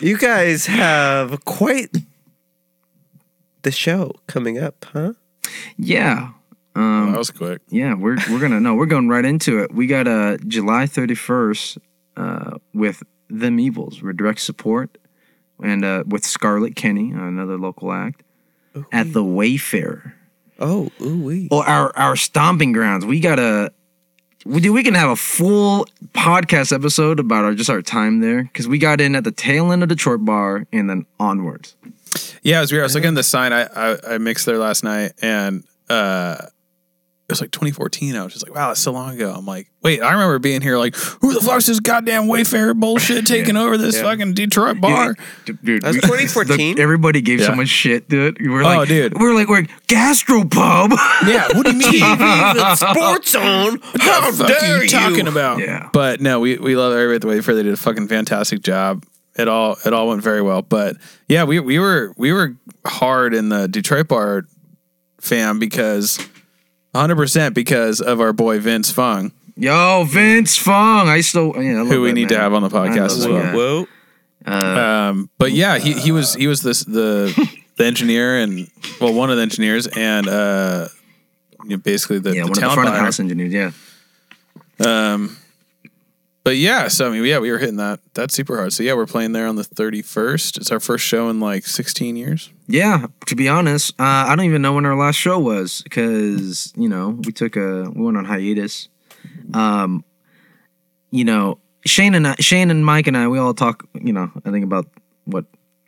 you guys have quite the show coming up, huh? yeah. Um, That was quick. Yeah, we're we're gonna no, we're going right into it. We got uh July thirty first uh with Them Evils, we're direct support, and uh with Scarlett Kenny, another local act, at the Wayfarer. Oh, ooh wee. Well, our our stomping grounds. We got a we do we can have a full podcast episode about our just our time there because we got in at the tail end of the Detroit bar and then onwards. Yeah, it was weird. I was looking at the sign. I, I I mixed there last night, and uh, it was like 2014. I was just like, wow, that's so long ago. I'm like, wait, I remember being here. Like, who the fuck's this goddamn Wayfarer bullshit [laughs] taking over this Yeah. fucking Detroit bar? Dude, That's [laughs] we- 2014? everybody gave so much shit, dude. We were Oh, like, dude. we were like, we're gastropub. [laughs] Yeah, what do you mean? Sports on. How the fuck dare are you talking about? Yeah. But no, we, we love everybody at the Wayfarer. They did a fucking fantastic job. It all it all went very well. But yeah, we we were we were hard in the Detroit bar fam because 100 percent because of our boy Vince Fung, Yo, Vince Fung. I still, yeah, I love who we that need to have on the podcast as well. guy. Whoa. Um, but yeah, he, he was he was this the [laughs] the engineer and well one of the engineers and uh you know, basically the, Yeah, the one of the front of house engineers. Yeah. Um, but yeah, so I mean, yeah, we were hitting that that's super hard. So yeah, we're playing there on the thirty first. It's our first show in like sixteen years. Yeah, to be honest, uh, I don't even know when our last show was because you know we took a we went on hiatus. Um, you know, Shane and I, Shane and Mike and I, we all talk. You know, I think about what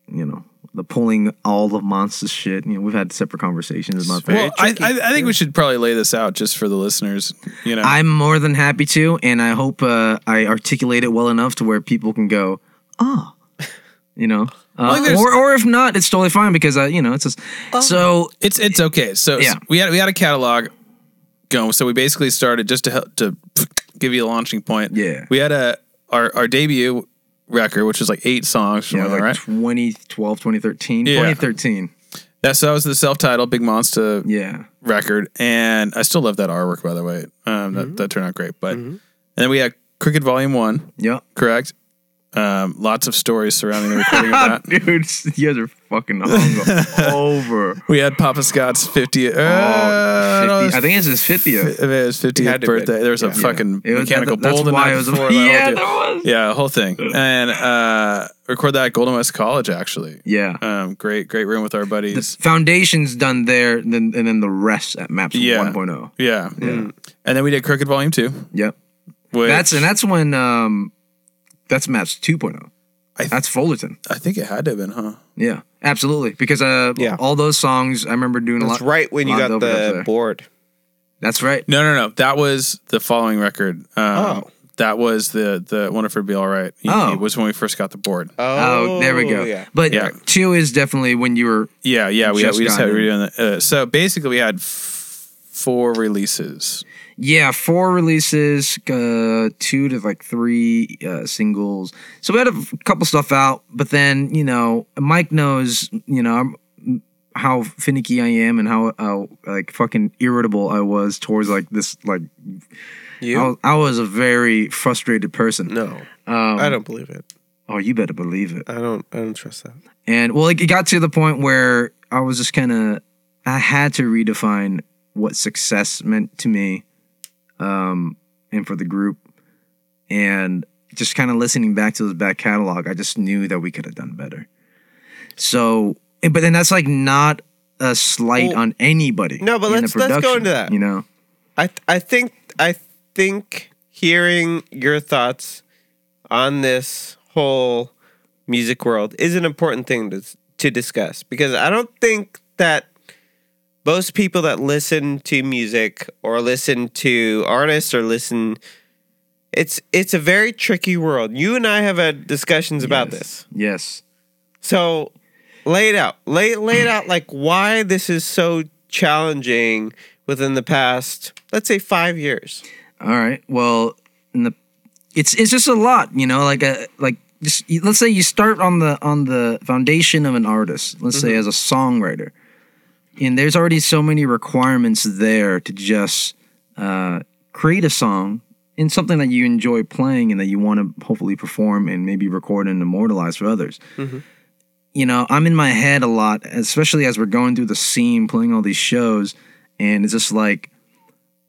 you know the pulling all the monsters shit. You know, we've had separate conversations about that. Well, I, I I think we should probably lay this out just for the listeners. You know, I'm more than happy to, and I hope uh, I articulate it well enough to where people can go, oh, [laughs] you know, uh, think there's- or or if not, it's totally fine because I, you know, it's just so it's it's okay. So, Yeah. so we had we had a catalog going. So we basically started just to help to [sniffs] give you a launching point. Yeah. we had a our our debut record, which was like eight songs. yeah, Yeah, like right. 2012, 2013, Yeah. 2013, That's that was the self-titled Big Monsta yeah, record, and I still love that artwork. By the way, um, that that turned out great. But and then we had Cricket Volume One, Yeah, correct? Um, lots of stories surrounding the [laughs] recording of that. Dude, you guys are fucking hung [laughs] over. We had Papa Scott's 50th. Uh, Oh, 50 I think it's his 50th. It was his 50th had to birthday. There was a Yeah. fucking It was- mechanical that- that's bull the night was before. [laughs] that Yeah, whole there was. Yeah, whole thing. And uh, record that at Golden West College, actually. Yeah. Um, great, great room with our The buddies. foundation's done there, then and then the rest at Maps Yeah. 1.0. yeah. And then we did Crooked Volume 2. Yep. Which That's and that's when um that's Maps 2.0. I th- That's Fullerton. I think it had to have been, huh? Yeah, absolutely. Because uh, Yeah. all those songs I remember doing a That's lot. right when you got the board. That's right. No, no, no. That was the following record. Um, Oh. That was the the Wonderful Be All Right. EP, Oh. was when we first got the board. Oh, there we go. Yeah. But Yeah. two is definitely when you were. Yeah, yeah, we Just we just got had in. redoing that. Uh, so basically, we had f- four releases. Yeah, four releases, uh, two to like three uh, singles. So we had a couple stuff out, but then you know, Mike knows, you know, I'm, how finicky I am and how, how like fucking irritable I was towards like this. Like You? I was, I was a very frustrated person. no, Um, I don't believe it. Oh, you better believe it. I don't. I don't trust that. And well, like, it got to the point where I was just kind of, I had to redefine what success meant to me, um, and for the group, and just kind of listening back to this back catalog, I just knew that we could have done better. So, but then that's like not a slight Well, on anybody. no, but in let's- let's go into that. You know, I I think I think hearing your thoughts on this whole music world is an important thing to to discuss because I don't think that most people that listen to music or listen to artists or listen it's it's a very tricky world. You and I have had discussions about Yes. this. Yes. So lay it out. Lay lay it out like why this is so challenging within the past, let's say five years. All right. Well, in the it's it's just a lot, you know, like a like just let's say you start on the on the foundation of an artist, let's say mm-hmm. as a songwriter. And there's already so many requirements there to just uh, create a song in something that you enjoy playing and that you want to hopefully perform and maybe record and immortalize for others. You know, I'm in my head a lot, especially as we're going through the scene, playing all these shows, and it's just like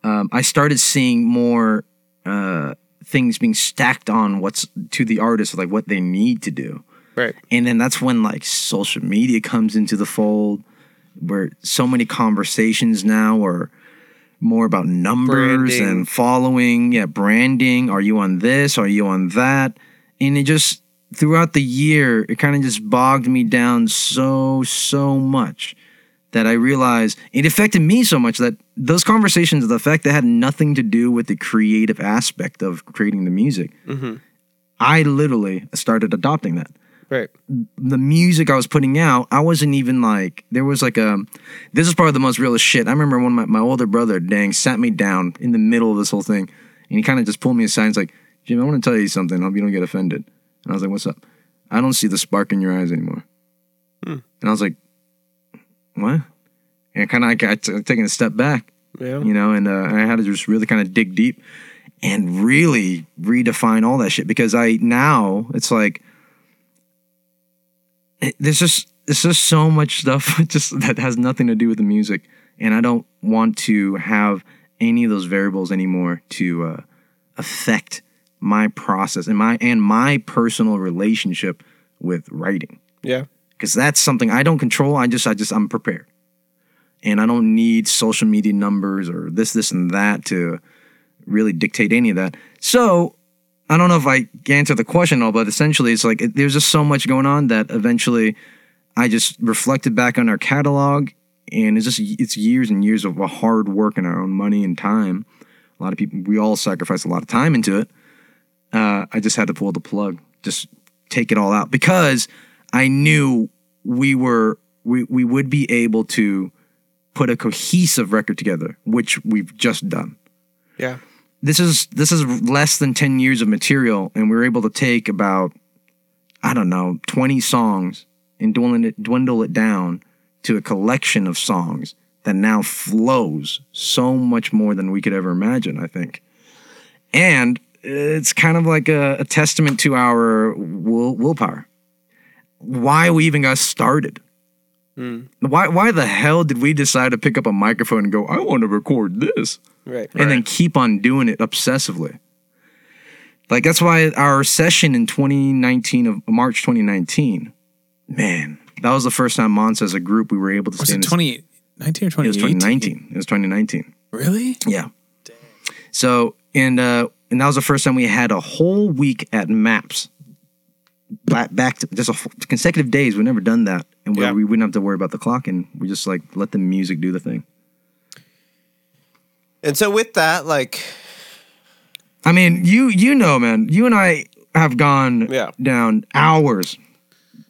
um, I started seeing more uh, things being stacked on what's to the artist, like what they need to do. Right. And then that's when like social media comes into the fold, where so many conversations now are more about numbers Branding. and following. Yeah, branding. Are you on this? Are you on that? And it just throughout the year, it kind of just bogged me down so so much that I realized it affected me so much that those conversations, the fact that had nothing to do with the creative aspect of creating the music, mm-hmm. I literally started adopting that Right. the music I was putting out, I wasn't even like there was like a this is probably the most realest shit. I remember when my, my older brother, dang, sat me down in the middle of this whole thing and he kind of just pulled me aside and he's like, Jim, I want to tell you something. I hope you don't get offended. And I was like, What's up? I don't see the spark in your eyes anymore. And I was like, What? And kind of like I t- taking a step back Yeah. you know, and uh, I had to just really kind of dig deep and really redefine all that shit because I now it's like it- there's just there's just so much stuff [laughs] just that has nothing to do with the music, and I don't want to have any of those variables anymore to uh, affect my process and my and my personal relationship with writing Yeah. because that's something I don't control. I just, I just, I'm prepared, and I don't need social media numbers or this, this, and that to really dictate any of that. So I don't know if I answer the question all, but essentially, it's like it, there's just so much going on that eventually I just reflected back on our catalog, and it's just it's years and years of hard work and our own money and time. A lot of people, we all sacrifice a lot of time into it. Uh, I just had to pull the plug, just take it all out because I knew we were we we would be able to put a cohesive record together, which we've just done. Yeah. This is this is less than 10 years of material and we were able to take about I don't know, 20 songs and dwindle it dwindle it down to a collection of songs that now flows so much more than we could ever imagine, I think. And it's kind of like a, a testament to our will, willpower. Why we even got started. Hmm. Why why the hell did we decide to pick up a microphone and go, I want to record this? Right. and then keep on doing it obsessively. Like that's why our session in 2019 of March 2019, man, that was the first time Monts as a group we were able to Was stay it this- 2019 or 2018? It was 2019. It was 2019. Really? Yeah. So and uh and that was the first time we had a whole week at Maps. Back, back to just a f- consecutive days. We've never done that, and where Yeah. we wouldn't have to worry about the clock, and we just like let the music do the thing. And so with that, like I mean, you you know, man, you and I have gone Yeah. down hours,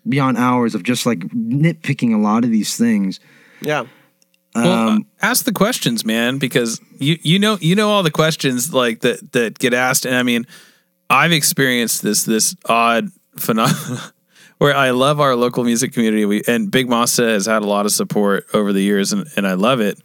beyond hours of just like nitpicking a lot of these things. yeah. Well, Um, uh, ask the questions, man, because you you know you know all the questions like that that get asked, and I mean, I've experienced this this odd phenomenon [laughs] where I love our local music community. We and Big Monsta has had a lot of support over the years, and, and I love it.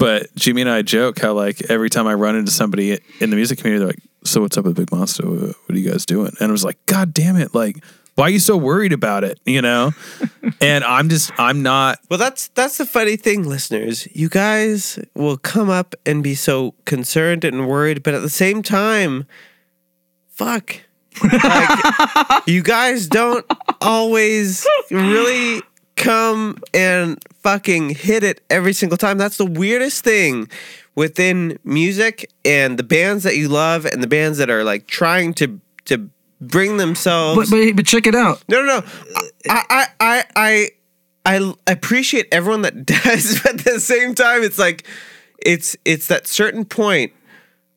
But Jimmy and I joke how like every time I run into somebody in the music community, they're like, "So what's up with Big Monsta? What are you guys doing?" And I was like, "God damn it! Like, why are you so worried about it?" You know? [laughs] and I'm just I'm not Well, that's that's the funny thing, listeners. You guys will come up and be so concerned and worried, but at the same time, fuck. Like, [laughs] you guys don't always really come and fucking hit it every single time. That's the weirdest thing within music and the bands that you love and the bands that are like trying to to bring themselves But, but but check it out. no, no, no. I, I, I, I, I appreciate everyone that [laughs] does, but at the same time, it's like, it's, it's that certain point.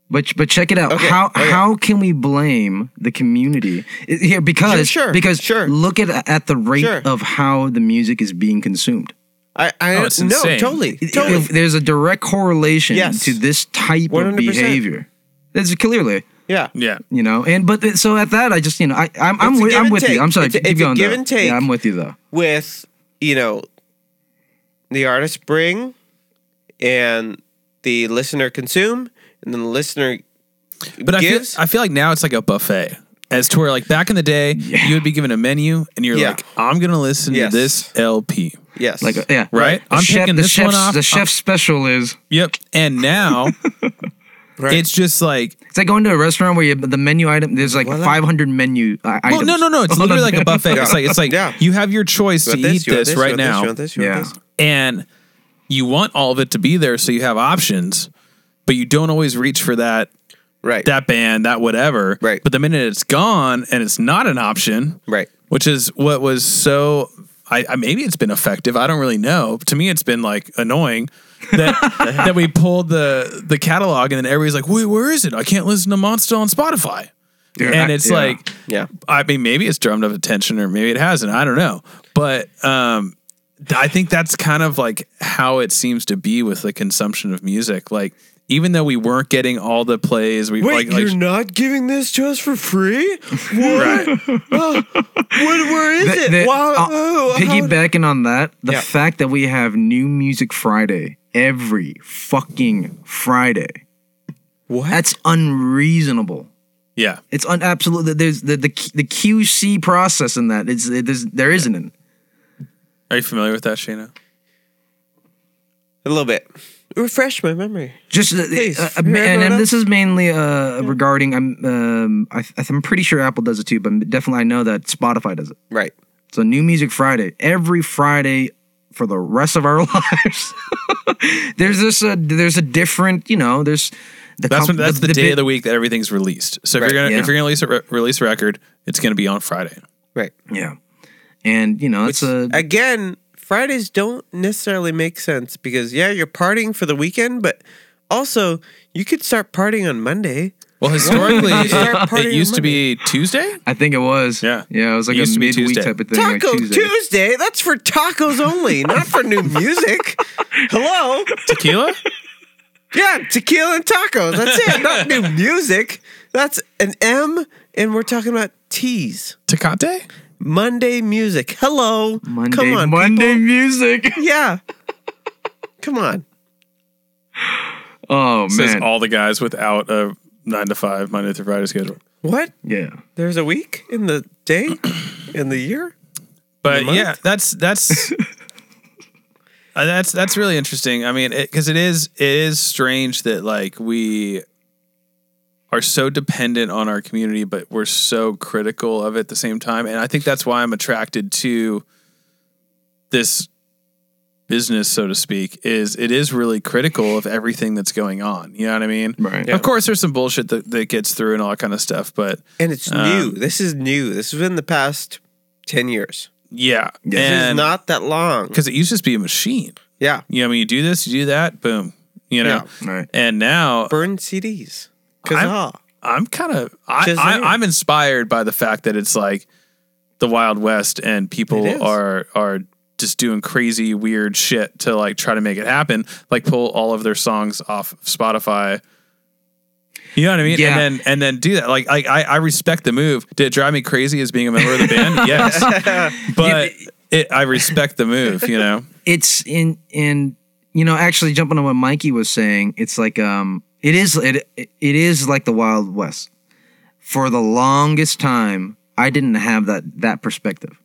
But but check it out. Okay, How okay. how can we blame the community here? Because Sure, sure, because sure. look at at the rate Sure. of how the music is being consumed. I, I, Oh, it's no, insane. totally, If totally. there's a direct correlation Yes. to this type 100%. of behavior. It's clearly, Yeah. Yeah. you know, and but so at that, I just you know, I I'm I'm with, I'm with take. you. I'm sorry, It's keep it's a going. give though. and take. Yeah, I'm with you though. With, you know, the artist bring and the listener consume and then the listener But I feel. I feel like now it's like a buffet. As to where like back in the day, you would be given a menu and you're Yeah. like, I'm gonna listen Yes. to this LP. yes. Like uh, yeah, Right? The I'm chef, picking this one off. The chef special is Yep. And now [laughs] Right. it's just like it's like going to a restaurant where you, the menu item there's like Voila. 500 menu uh, well, items. no, no, no. It's [laughs] literally like a buffet. Yeah. It's like it's like Yeah. you have your choice You to want eat You want this right now, You want this? You want Yeah. and you want all of it to be there, so you have options, but you don't always reach for that Right. that band, that whatever. Right. But the minute it's gone and it's not an option, right. which is what was so. I, I maybe it's been effective. I don't really know. To me, it's been like annoying that [laughs] that we pulled the the catalog and then everybody's like, "Wait, where is it? I can't listen to Monsta on Spotify." Yeah, and it's yeah. like, Yeah. I mean, maybe it's drummed up attention or maybe it hasn't. I don't know. But um, I think that's kind of like how it seems to be with the consumption of music. Like, even though we weren't getting all the plays, we Wait, like, like you're not giving this to us for free? What? right. what where is The- it? the- wow. uh, oh, how- piggybacking on that, the Yeah. fact that we have New Music Friday every fucking Friday, what? that's unreasonable. Yeah. It's un- absolutely there's the, the the QC process in that. It's it, there's, there isn't. An, Are you familiar with that, Shayna? a little bit. Refresh my memory. just uh, Please, uh, remember and, and this is mainly uh, regarding. I'm um, I, I'm pretty sure Apple does it too, but definitely I know that Spotify does it. Right. So New Music Friday every Friday for the rest of our [laughs] lives. there's this uh, there's a different you know there's the That's com- when, that's the, day bit- of the week that everything's released. So if Right, you're gonna yeah. if you're gonna release a re- release a record, it's gonna be on Friday. Right. yeah, and you know it's a Again, Fridays don't necessarily make sense because yeah, you're partying for the weekend, but also you could start partying on Monday. Well, historically, [laughs] it, it used to be Tuesday. I think it was Yeah. yeah it was like It used a to be midweek Tuesday. type of thing. like Taco Tuesday. Tuesday. That's for tacos only, not for new music. Hello. Tequila. Yeah, tequila and tacos. That's it. Not new music. That's an M, and we're talking about T's. Tecate. Monday music. Hello. Monday Come on, Monday people. music. [laughs] Yeah. Come on. Oh Says man, all the guys without a nine to five Monday through Friday schedule. What? yeah. There's a week in the day, [clears throat] in the year. But month? yeah, that's that's [laughs] uh, that's that's really interesting. I mean, because it is it is strange that like we are so dependent on our community, but we're so critical of it at the same time. And I think that's why I'm attracted to this business, so to speak. Is it is really critical of everything that's going on. You know what I mean? Right. Of course, there's some bullshit that, that gets through and all that kind of stuff, but And it's Um, new. This is new. This has been the past 10 years. yeah, This and is not that long. because it used to just be a machine. Yeah. You know, I mean, you do this, you do that, boom. You know, Right. and now Burn CDs. I'm- Kazaa. I'm kind of I, I, I'm inspired by the fact that it's like the Wild West and people are are just doing crazy weird shit to like try to make it happen, like pull all of their songs off Spotify. You know what I mean? Yeah. And then and then do that. Like I, I I respect the move. Did it drive me crazy as being a member of the band? [laughs] Yes. But it, I respect the move, you know. it's in in you know actually jumping on what Mikey was saying, it's like um it is it it is like the Wild West. For the longest time, I didn't have that that perspective.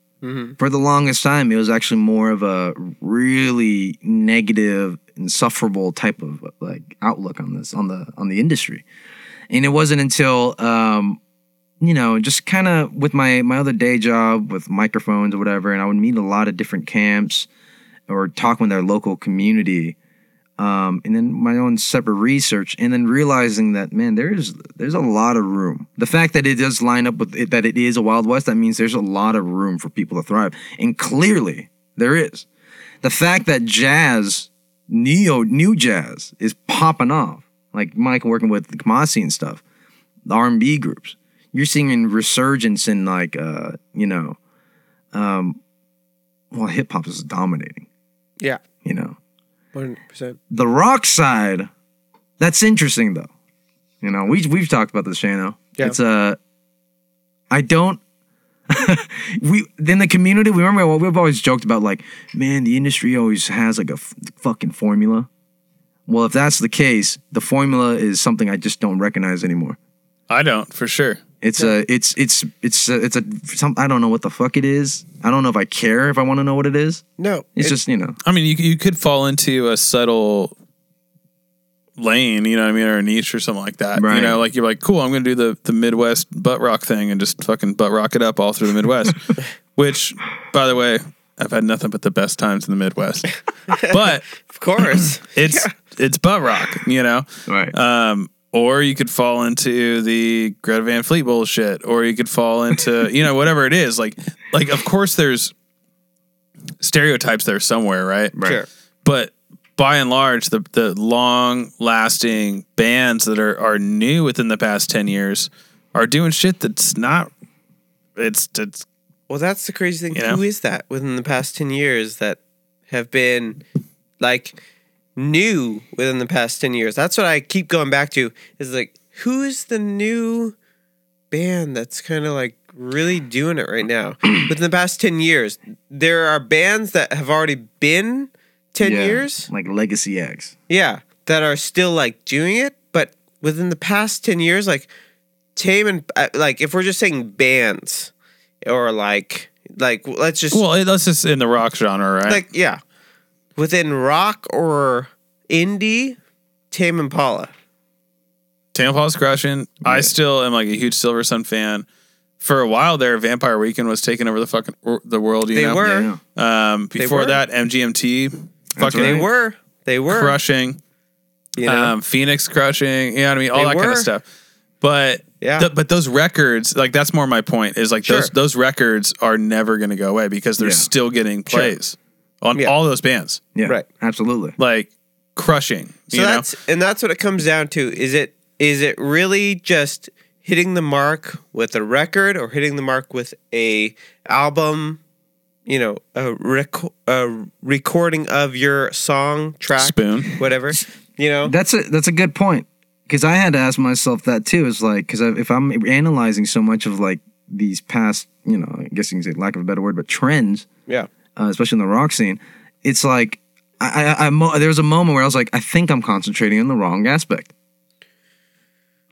For the longest time, it was actually more of a really negative, insufferable type of like outlook on this on the on the industry, and it wasn't until um, you know, just kind of with my my other day job with microphones or whatever, and I would meet a lot of different camps or talking with our local community, um, and then my own separate research, and then realizing that man, there's there's a lot of room. The fact that it does line up with it, that it is a Wild West, that means there's a lot of room for people to thrive, and clearly there is. The fact that jazz, neo new jazz, is popping off, like Mike working with Kamasi and stuff, the R and B groups. You're seeing a resurgence in like uh, you know, um, well, hip hop is dominating. Yeah, You know, one hundred percent. the rock side, that's interesting though. You know, we we've talked about this, Shano. Yeah. It's uh I don't [laughs] we in the community, we remember what we've always joked about like, man, the industry always has like a f- fucking formula. Well, if that's the case, the formula is something I just don't recognize anymore. I don't for sure. It's a, it's, it's, it's, a, it's a, some, I don't know what the fuck it is. I don't know if I care if I want to know what it is. No, It's it- just, you know, I mean, you you could fall into a subtle lane, you know what I mean, or a niche or something like that. Right. You know, like you're like, cool, I'm going to do the the Midwest butt rock thing and just fucking butt rock it up all through the Midwest. [laughs] Which, by the way, I've had nothing but the best times in the Midwest. but [laughs] of course. it's [laughs] it's butt rock, you know. right. Um, or you could fall into the Greta Van Fleet bullshit, or you could fall into [laughs] you know whatever it is. Like, like of course there's stereotypes there somewhere, right? Sure. But by and large, the the long lasting bands that are are new within the past ten years are doing shit that's not. It's it's Well, that's the crazy thing. You know? Who is that within the past 10 years that have been like new within the past 10 years? That's what I keep going back to is like, who is the new band that's kind of like really doing it right now? [clears throat] within the past 10 years, there are bands that have already been 10 Yeah, years. Like Legacy X. Yeah, that are still like doing it, but within the past 10 years like Tame and uh, like if we're just saying bands or like like let's just well, let's just in the rock genre, right? like yeah. Within rock or indie, Tame Impala. Tame Impala's crushing. I still am like a huge Silver Sun fan. For a while there, Vampire Weekend was taking over the fucking wor- the world. You They know? were. Yeah. Um, before were. that, MGMT fucking They were. They were. crushing. You know? Um, Phoenix crushing. You know what I mean? All They that kind of stuff. But Yeah. th- but those records, like that's more my point. Is like those Sure. those records are never going to go away because they're Yeah. still getting plays on Yeah. all those bands. Yeah. Right. Absolutely. Like crushing. So you know? that's and that's what it comes down to. Is it is it really just hitting the mark with a record or hitting the mark with a album? You know, a, rec- a recording of your song track, Spoon. whatever. You know, That's a that's a good point because I had to ask myself that too. Is like because if I'm analyzing so much of like these past, you know, I guess you can say lack of a better word, but trends, yeah, uh, especially in the rock scene, it's like I, I, I mo- there was a moment where I was like, I think I'm concentrating on the wrong aspect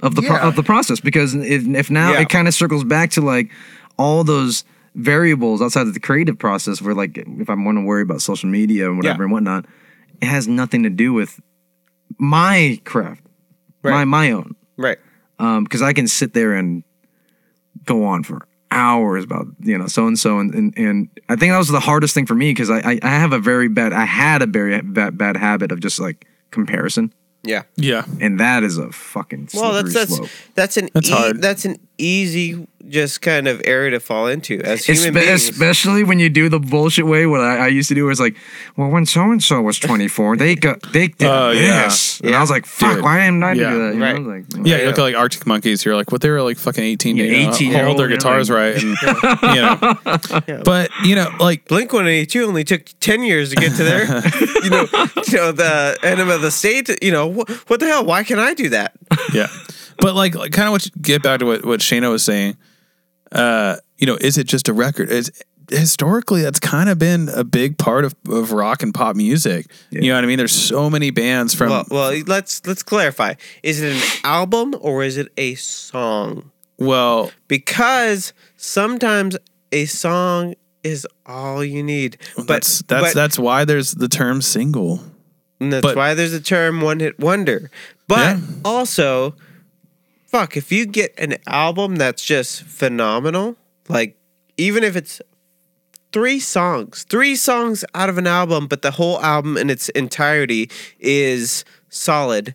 of the pro- of the process because if, if now Yeah. it kind of circles back to like all those variables outside of the creative process where like if I'm want to worry about social media and whatever Yeah. and whatnot, it has nothing to do with my craft, my Right. my own right. because I can sit there and go on for hours about you know so and so and and and I think that was the hardest thing for me because I, I I have a very bad I had a very bad bad habit of just like comparison Yeah. yeah. and that is a fucking Well, that's that's slope. that's an That's e- hard. that's an easy just kind of area to fall into as human Espe- beings. especially when you do the bullshit way. What I, I used to do was like, well, when so and so was twenty four, they got they did Oh, yeah. this, and Yeah. I was like, fuck, Dude. why am I not Yeah. do that? You know, Right. like, Yeah, Yeah. you look at like Arctic Monkeys. You're like, what? They were like fucking 18. Yeah, to, you know, 18 hold year old, their yeah, guitars like- right, and [laughs] you know. [laughs] But you know, like Blink One Eighty Two only took ten years to get to there. [laughs] you know, you know the enema of the state. You know what, what the hell? Why can't I do that? yeah but like, like kind of what you get back to what what Shana was saying uh you know is it just a record is historically that's kind of been a big part of, of rock and pop music you know what i mean there's so many bands from Well, well, let's let's clarify. Is it an album or is it a song? well Because sometimes a song is all you need. But that's that's but, that's why there's the term single and that's but- why there's a term one hit wonder. But Yeah. also, fuck, if you get an album that's just phenomenal, like even if it's three songs, three songs out of an album, but the whole album in its entirety is solid.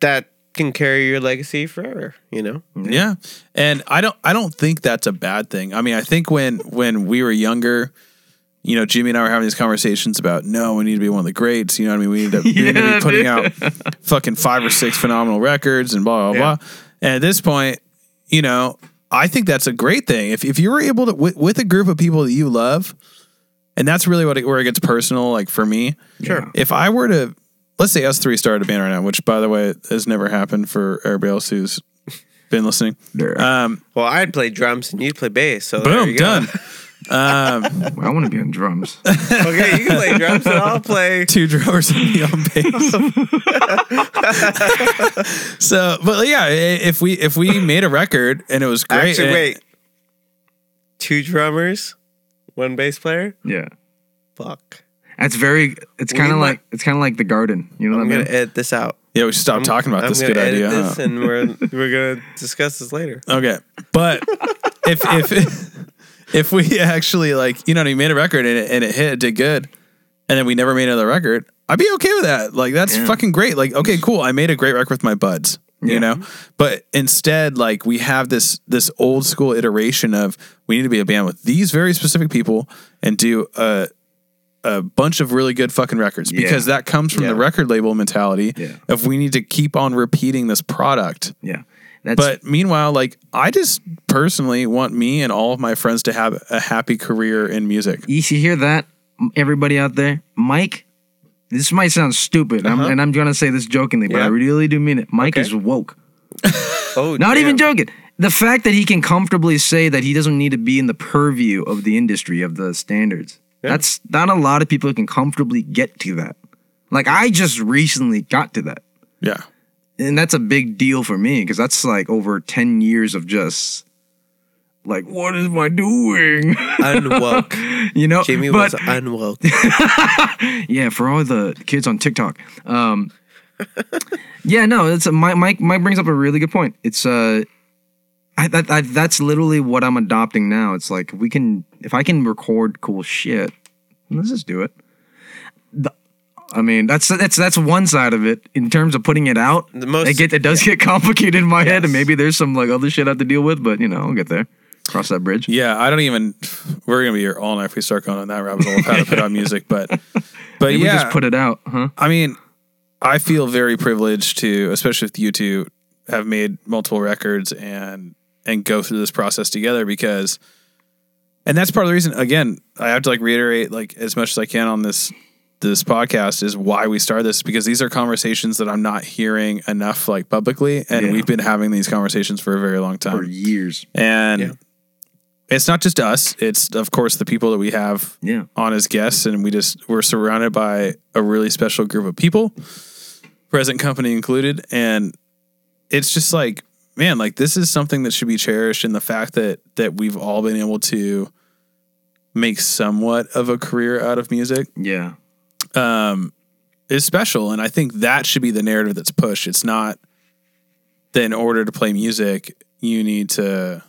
That can carry your legacy forever. You know. Yeah. And I don't I don't think that's a bad thing. I mean, I think when when we were younger, you know, Jimmy and I were having these conversations about no, we need to be one of the greats. You know what I mean? We need to, [laughs] we need to be putting dude. out fucking five or six phenomenal records and blah blah Yeah. blah. And at this point, you know, I think that's a great thing. If if you were able to with, with a group of people that you love, and that's really what it, where it gets personal. Like for me, Sure. if I were to, let's say us three started a band right now, which by the way has never happened for everybody else who's been listening. Um, Well, I'd play drums and you'd play bass. So there boom, you go. done. [laughs] Um, I want to be on drums. [laughs] okay, you can play drums and I'll play. [laughs] two drummers and me on bass. [laughs] so, but yeah, if we if we made a record and it was great, Actually, wait. Two drummers, one bass player. Yeah. Fuck. That's very. It's kind of like it's kind of like the garden. You know I'm what I mean? edit this out. yeah, we should stop talking about I'm this. Good idea. This huh? and we're we're gonna discuss this later. Okay, but if if if we [laughs] actually like you know we made a record and it, and it hit, it did good, and then we never made another record, I'd be okay with that. Like that's Yeah. fucking great. Like okay, cool, I made a great record with my buds. Yeah. You know, but instead, like we have this this old school iteration of we need to be a band with these very specific people and do a a bunch of really good fucking records because that comes from the record label mentality Yeah. of we need to keep on repeating this product. Yeah. That's But meanwhile, like I just personally want me and all of my friends to have a happy career in music. you see hear that everybody out there, Mike. This might sound stupid, I'm, and I'm gonna say this jokingly, but I Uh-huh. Really do mean it. Mike Okay. is woke. [laughs] Oh, Not damn. even joking. The fact that he can comfortably say that he doesn't need to be in the purview of the industry of the standards. That's not a lot of people can comfortably get to that. Like I just recently got to that. Yeah. And that's a big deal for me because that's like over 10 years of just like what is my I doing? [laughs] unwoke. you know? Jamie but was unwoke. [laughs] yeah, for all the kids on TikTok. Um Yeah, no, it's a, Mike, Mike Mike brings up a really good point. It's uh I, that, I, that's literally what I'm adopting now. It's like we can, if I can record cool shit, let's just do it. The, I mean, that's that's that's one side of it. In terms of putting it out, The most- it, get, it does get [laughs] complicated in my head, and maybe there's some like other shit I have to deal with. But you know, I'll get there. Cross that bridge. Yeah. I don't even we're gonna be here all night if we start going on that rabbit hole of how to put out [laughs] music. But but Maybe yeah. just put it out, huh? I mean, I feel very privileged to, especially with you two, have made multiple records and and go through this process together because and that's part of the reason again, I have to like reiterate like as much as I can on this this podcast is why we started this because these are conversations that I'm not hearing enough like publicly and Yeah. we've been having these conversations for a very long time. For years. And Yeah. it's not just us, it's of course the people that we have Yeah. on as guests and we just we're surrounded by a really special group of people, present company included. And it's just like, man, like this is something that should be cherished and the fact that that we've all been able to make somewhat of a career out of music Yeah. Um, is special, and I think that should be the narrative that's pushed. It's not that in order to play music, you need to,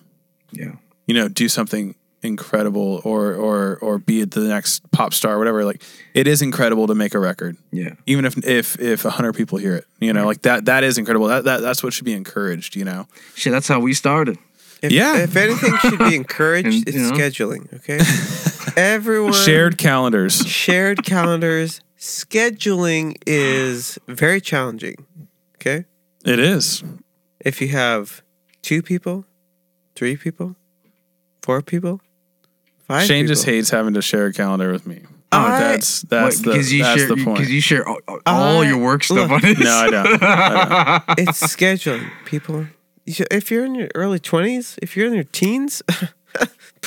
Yeah. you know, do something incredible or or or be the next pop star, or whatever. Like it is incredible to make a record, Yeah. even if if if a hundred people hear it. You know, like that that is incredible. That that that's what should be encouraged. You know, Shit, that's how we started. If, Yeah. If anything should be [laughs] encouraged, And, it's know. scheduling. Okay. [laughs] Everyone shared calendars. shared calendars. Scheduling is very challenging. Okay. It is. If you have two people, three people, four people, five. Shane people. just hates having to share a calendar with me. Oh, I- that's that's the Because you that's share the point. because you share all, all I- your work stuff look, on it. no, I don't. I don't. [laughs] it's scheduling, people. If you're in your early twenties, if you're in your teens, [laughs]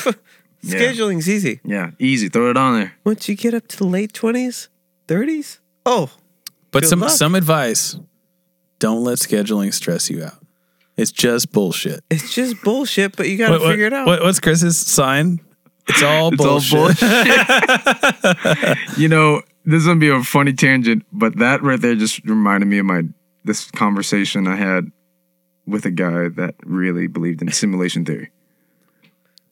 scheduling's easy. Yeah, easy. Throw it on there. Once you get up to the late twenties, thirties, oh, But Good some luck. some advice: don't let scheduling stress you out. It's just bullshit. it's just bullshit. But you got to What- what- figure it out. what- what's Chris's sign? It's all It's all bullshit. bullshit. [laughs] you know, this is gonna be a funny tangent, but that right there just reminded me of my this conversation I had with a guy that really believed in simulation theory.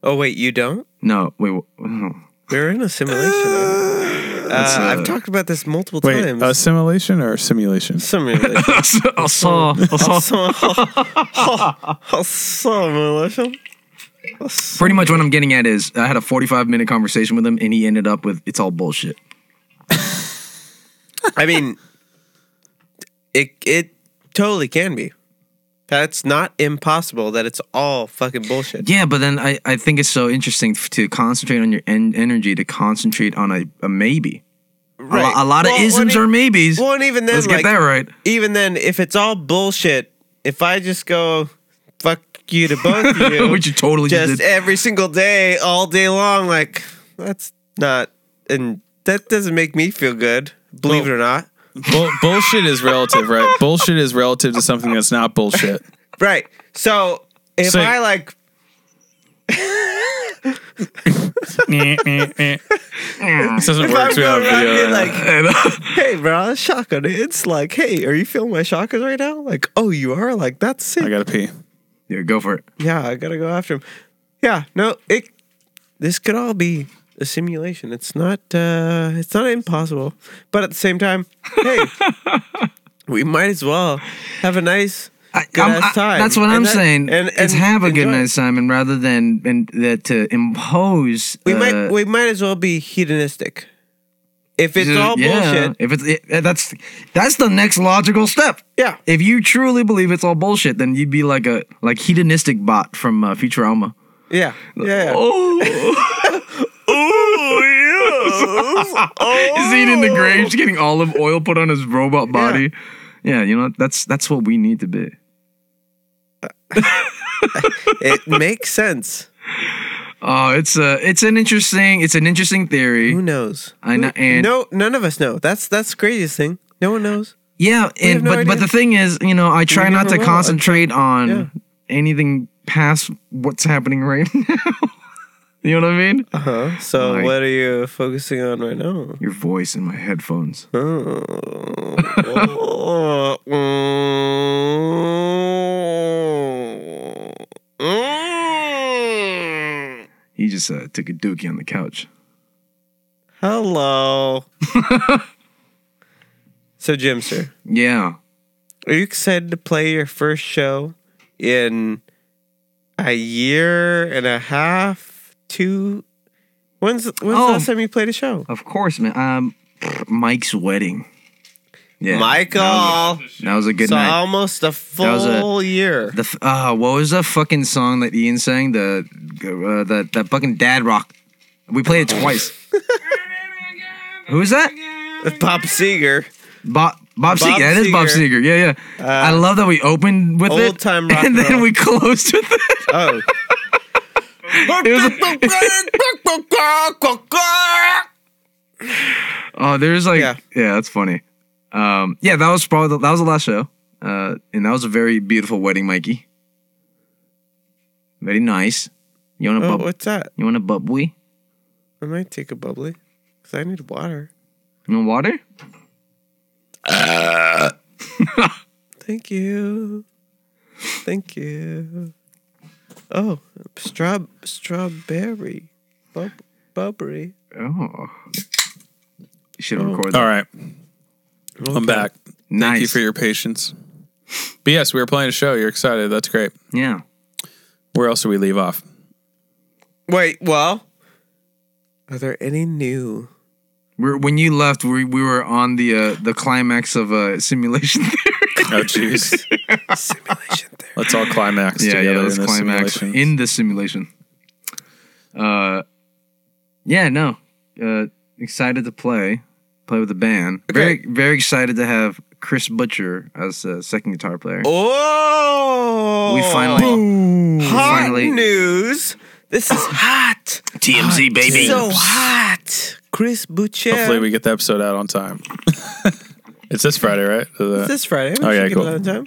Oh wait, you don't? No, wait. wh-. [laughs] We're in a simulation. Uh, That's, uh, I've talked about this multiple Wait, times. assimilation or simulation? simulation. [laughs] I saw. I saw. simulation. [laughs] Pretty much what I'm getting at is I had a 45 minute conversation with him, and he ended up with it's all bullshit. I mean, it it totally can be. That's not impossible. That it's all fucking bullshit. Yeah, but then I, I think it's so interesting to concentrate on your en- energy to concentrate on a, a maybe. A, a lot of isms are maybes. Well, and even then, Let's like, get that right. even then, if it's all bullshit, if I just go fuck you to both of [laughs] you, Which you totally just just did. every single day, all day long, like that's not, and that doesn't make me feel good. Believe it or not, Bull- bullshit is relative, right? Bullshit is relative to something that's not bullshit. right? So if So- I like, this doesn't work. I'm so we going around video. being like, hey, bro, shotgun. It's like, hey, are you feeling my shotgun right now? Like, oh, you are. Like, that's sick. I gotta pee. Yeah, go for it. Yeah, I gotta go after him. Yeah, no, it. This could all be a simulation. It's not. uh It's not impossible, but at the same time, hey, [laughs] we might as well have a nice. I, I- time. that's what And I'm that- saying. and- and have a good it. night, Simon, rather than and that to impose. We uh, might. We might as well be hedonistic. If it's uh, all yeah, bullshit, If it's it, that's that's the next logical step. yeah. If you truly believe it's all bullshit, then you'd be like a like hedonistic bot from uh, Futurama. Yeah, yeah. Oh, [laughs] [laughs] Oh, is he in the grave, just getting olive oil put on his robot body? Yeah, you know that's that's what we need to be. Uh, [laughs] it makes sense. Oh, it's a it's an interesting it's an interesting theory. Who knows? I know, and- no, none of us know. That's that's the craziest thing. No one knows. Yeah, and no but but the thing is, you know, I try not to will. concentrate on Yeah. anything past what's happening right [laughs] now. You know what I mean? Uh huh. So Like- what are you focusing on right now? Your voice in my headphones. Oh. Mm. He just uh, took a dookie on the couch. Hello. [laughs] so, Jimster, Yeah. are you excited to play your first show in a year and a half? Two? When's when's the Oh. last time you played a show? Of course, man. Um, Mike's wedding. Yeah, Michael. that was a good so night. almost a was a- full year. The f- uh, what was the fucking song that Ian sang? The uh, that that fucking dad rock. We played it twice. [laughs] Who is that? Bob Seger. Bob Bob, Bob Seger. That is Bob Seger. Seger. Yeah, yeah. I love that we opened with it, old time rock and and then we [laughs] closed with it. Oh. Oh, there's like, Yeah. yeah, that's funny. Um, yeah, that was probably the, that was the last show, uh, and that was a very beautiful wedding, Mikey. Very nice. You want a oh, bub? what's that? You want a bubbly? I might take a bubbly because I need water. You want water? [laughs] Thank you. Thank you. Oh, straw strawberry, Bub, bubbery. Oh, you should have Oh. recorded that. All right, I'm back. Nice. Thank you for your patience. But yes, we were playing a show. You're excited. That's great. Yeah. Where else do we leave off? Wait, well, are there any new? We're, when you left, we, we were on the uh, the climax of a simulation [laughs] theory. [laughs] Oh, jeez. [laughs] Simulation there. Let's all climax yeah, together yeah, let's in this climax simulation. in the simulation. Uh, yeah, no, uh, excited to play, play with the band. Very, very excited to have Chris Butcher as a second guitar player. Oh, We finally- hot finally- news. This is hot. TMZ baby. So hot. Chris Butcher. Hopefully, we get the episode out on time. [laughs] it's this Friday, right? Uh, this Friday. We Oh, yeah, cool. it time.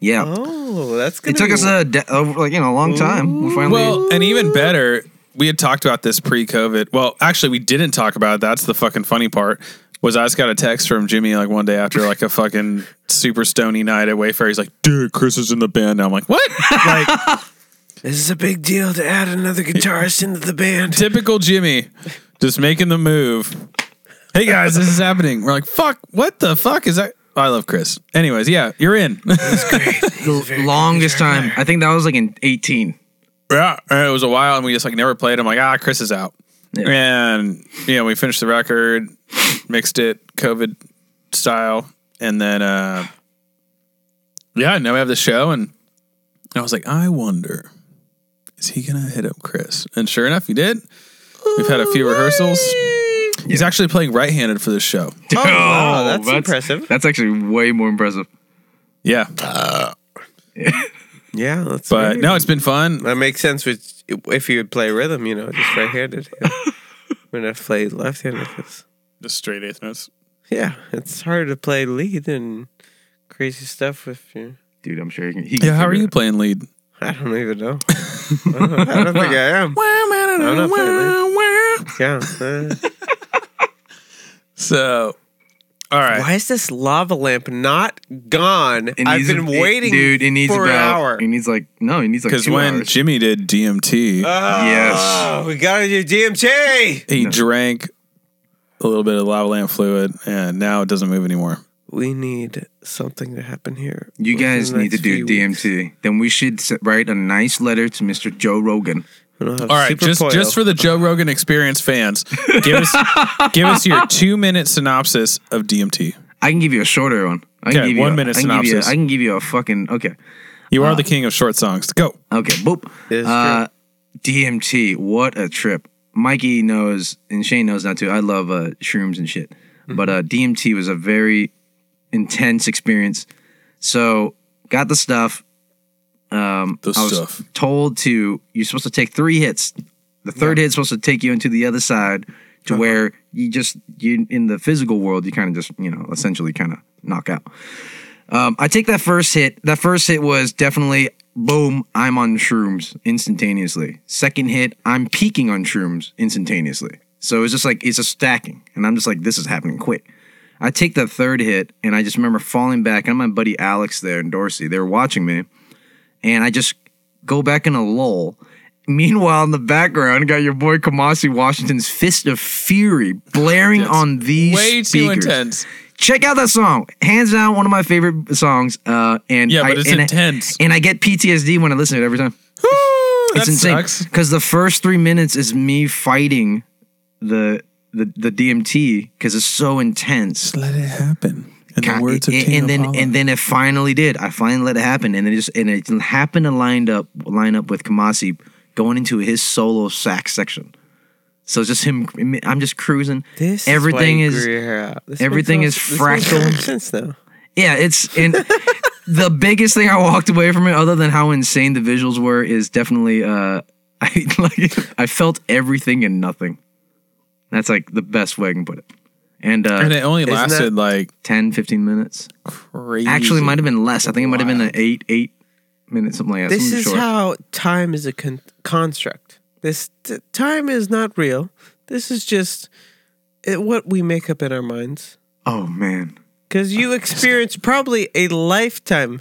yeah, Oh, that's good. it took us a de- over like you know a long time. We finally. Well, and even better, we had talked about this pre-COVID. Well, actually, we didn't talk about it. That's the fucking funny part. Was I just got a text from Jimmy like one day after like a fucking super stony night at Wayfarer. He's like, "Dude, Chris is in the band now." I'm like, "What?" [laughs] like, This is a big deal to add another guitarist into the band. Typical Jimmy, just making the move. Hey guys, this is happening. We're like, fuck, what the fuck is that? I love Chris. Anyways, yeah, you're in. [laughs] [laughs] The longest time. I think that was like in 18. yeah, and it was a while, and we just like never played. I'm like, ah, Chris is out, Yeah. and you know, we finished the record, mixed it COVID style, and then uh yeah, now we have the show, and I was like, I wonder, is he gonna hit up Chris? And sure enough, he did. We've had a few rehearsals. He's actually playing right-handed for this show. [laughs] Oh, wow, that's impressive. That's actually way more impressive. Yeah, [laughs] Yeah, that's but very- no, it's been fun. that makes sense. With if you would play rhythm, you know, just right-handed. Yeah. [laughs] We're gonna play left-handed. 'cause- Just straight eighth notes. yeah, it's hard to play lead and crazy stuff with you. Dude, I'm sure he can. He can Yeah, how are figure you it playing lead? I don't even know. I don't, I don't think I am. I'm not playing lead. Yeah. uh, So, all right. why is this lava lamp not gone? It I've needs been a- it- waiting, dude. It needs for about. an hour. He needs like no. He needs like Because two when hours. Jimmy did DMT, Oh, Yes. we gotta do DMT. he drank a little bit of lava lamp fluid, and now it doesn't move anymore. We need something to happen here. you within guys the need to next do few weeks. DMT. Then we should s- write a nice letter to Mr. Joe Rogan. We don't have All right, super just coil. just for the Joe Rogan Experience fans, give us [laughs] give us your two minute synopsis of DMT. I can give you a shorter one. I can Okay, give you one a- minute I can give you a- synopsis. I can give you a fucking okay. You Uh, are the king of short songs. Go. Okay, boop. It's Uh, DMT, what a trip. Mikey knows, and Shane knows now too. I love uh, shrooms and shit. But uh, DMT was a very intense experience. So, got the stuff. Um, The I was stuff. told to, you're supposed to take three hits. The third hit's supposed to take you into the other side to where you just, you in the physical world, you kind of just, you know, essentially kind of knock out. Um, I take that first hit. That first hit was definitely boom. I'm on shrooms instantaneously. Second hit, I'm peaking on shrooms instantaneously. So it's just like it's a stacking, and I'm just like, this is happening quick. I take that third hit, and I just remember falling back. And my buddy Alex there and Dorsey, they were watching me, and I just go back in a lull. Meanwhile, in the background, got your boy Kamasi Washington's Fist of Fury blaring on these Way too intense. check out that song. Hands down, one of my favorite songs. Uh, and Yeah, I, but it's and I- intense. and I get PTSD when I listen to it every time. that It's insane sucks. because the first three minutes is me fighting the the the DMT because it's so intense. Just let it happen. In the words of and, then and then it finally did. I finally let it happen, and it just and it happened to line up line up with Kamasi going into his solo sax section. So it's just him. I'm just cruising. This everything is grew your hair out. This everything is fractal. sense now. Yeah, it's and [laughs] the biggest thing I walked away from it, other than how insane the visuals were, is definitely uh [laughs] I like I felt everything and nothing. That's like the best way I can put it. And uh and it only lasted like 10, 15 minutes. crazy. Actually, it might have been less. I think it might have been an eight, eight minutes, something like that. This is short. how time is a con- construct. This t- time is not real. This is just it, what we make up in our minds. Oh man. Because you experience probably a lifetime.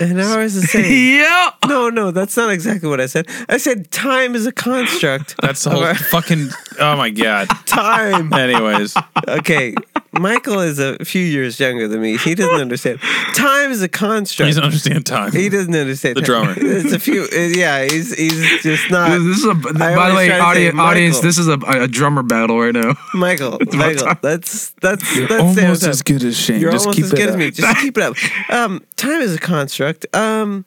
An hour is the same. yeah. no, no, that's not exactly what I said. I said time is a construct. That's the whole fucking. Oh my god. [laughs] time. Anyways, Okay, Michael is a few years younger than me. He doesn't understand. Time is a construct. he doesn't understand time. He doesn't understand. The drummer. [laughs] It's a few. uh, Yeah, he's he's just not. This is a, by the way, try to say, audience, audience, this is a, a drummer battle right now. [laughs] Michael, Michael, that's that's that's Almost as good as Shane. You're Just almost keep as it good as up. me. Just keep it up. [laughs] Um, time is a construct. Um,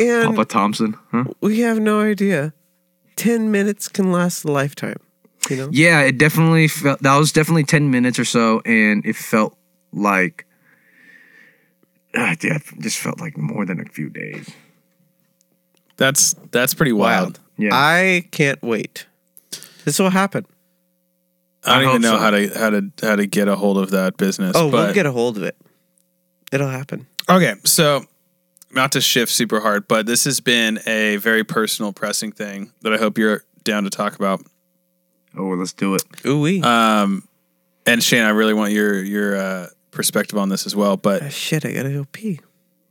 and Papa Thompson, huh? we have no idea. Ten minutes can last a lifetime. You know. Yeah, it definitely felt that was definitely ten minutes or so, and it felt like, ah, yeah, it just felt like more than a few days. That's that's pretty wild. Yeah, I can't wait. This will happen. I don't I even know so. how to how to how to get a hold of that business. Oh, but we'll get a hold of it. It'll happen. Okay, so not to shift super hard, but this has been a very personal, pressing thing that I hope you're down to talk about. Oh, let's do it. Ooh wee. Um, and Shane, I really want your your uh, perspective on this as well. But Ah, shit, I gotta go pee.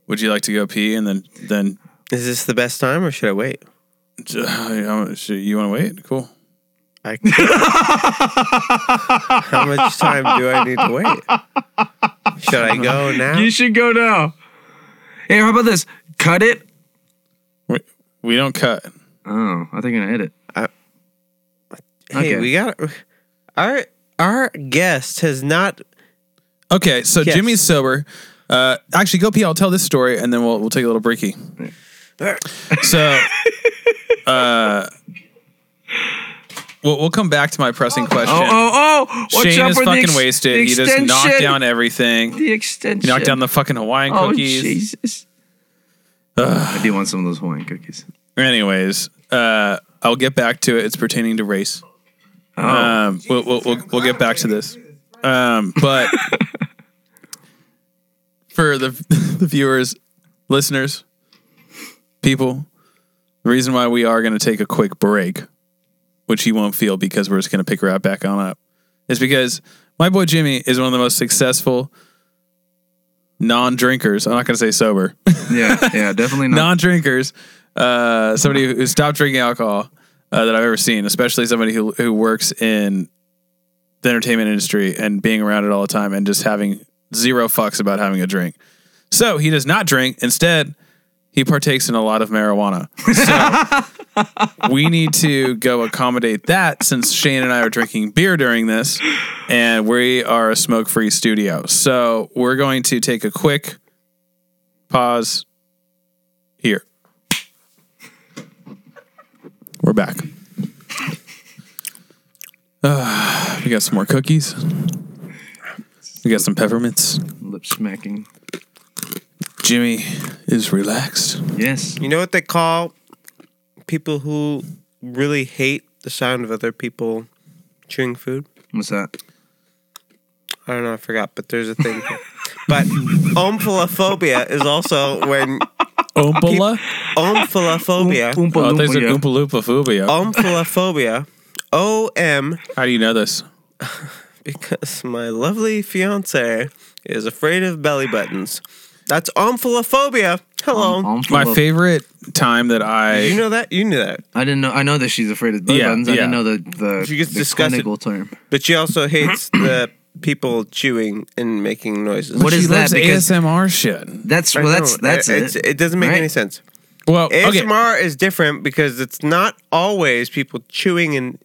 would you like to go pee and then then Is this the best time or should I wait? [sighs] Uh, You want to wait? Cool. I, [laughs] how much time do I need to wait? Should I go [laughs] now? You should go now. Hey, how about this? Cut it. We, we don't cut. Oh, I think I'm gonna edit. Hey, Okay. we got our our guest has not. Okay, so Yes. Jimmy's sober. Uh, actually, go pee. I'll tell this story, and then we'll we'll take a little breaky. [laughs] So, uh, we'll we'll come back to my pressing question. Oh, oh, oh! Watch Shane out is for fucking ex- wasted. He just knocked down everything. the extension. He knocked down the fucking Hawaiian oh cookies. Jesus! I do want some of those Hawaiian cookies. Anyways, uh, I'll get back to it. It's pertaining to race. Oh, Um, we'll, we'll, we'll, we'll get back to this. Um, but [laughs] for the, [laughs] the viewers, listeners, people, the reason why we are going to take a quick break, which you won't feel because we're just going to pick right back on up, is because my boy Jimmy is one of the most successful non drinkers. I'm not going to say sober. yeah, yeah, definitely not. [laughs] non-drinkers, uh, somebody who stopped drinking alcohol uh, that I've ever seen, especially somebody who who works in the entertainment industry and being around it all the time and just having zero fucks about having a drink. So he does not drink. Instead, he partakes in a lot of marijuana. So [laughs] we need to go accommodate that since Shane and I are drinking beer during this, and we are a smoke-free studio. So we're going to take a quick pause here. We're back. Uh, we got some more cookies. We got some peppermints. Lip smacking. Jimmy is relaxed. Yes. You know what they call people who really hate the sound of other people chewing food? What's that? I don't know, I forgot, but there's a thing. [laughs] but omphalophobia is also when Oompa omphalophobia, Oompa Oh, there's a Loompa. Oompa Loompa phobia. omphalophobia, O M, How do you know this? [laughs] because my lovely fiance is afraid of belly buttons. That's omphalophobia. Hello. Oompa My favorite time that I you know that? You knew that. I didn't know. I know that she's afraid of belly Yeah, buttons. I didn't yeah. know the the, She gets the disgusted. clinical term. But she also hates [coughs] the people chewing and making noises. What she is that? loves Because- ASMR shit. That's I well. That's know. that's It's- it. It doesn't make Right? any sense. Well, okay. ASMR is different because it's not always people chewing and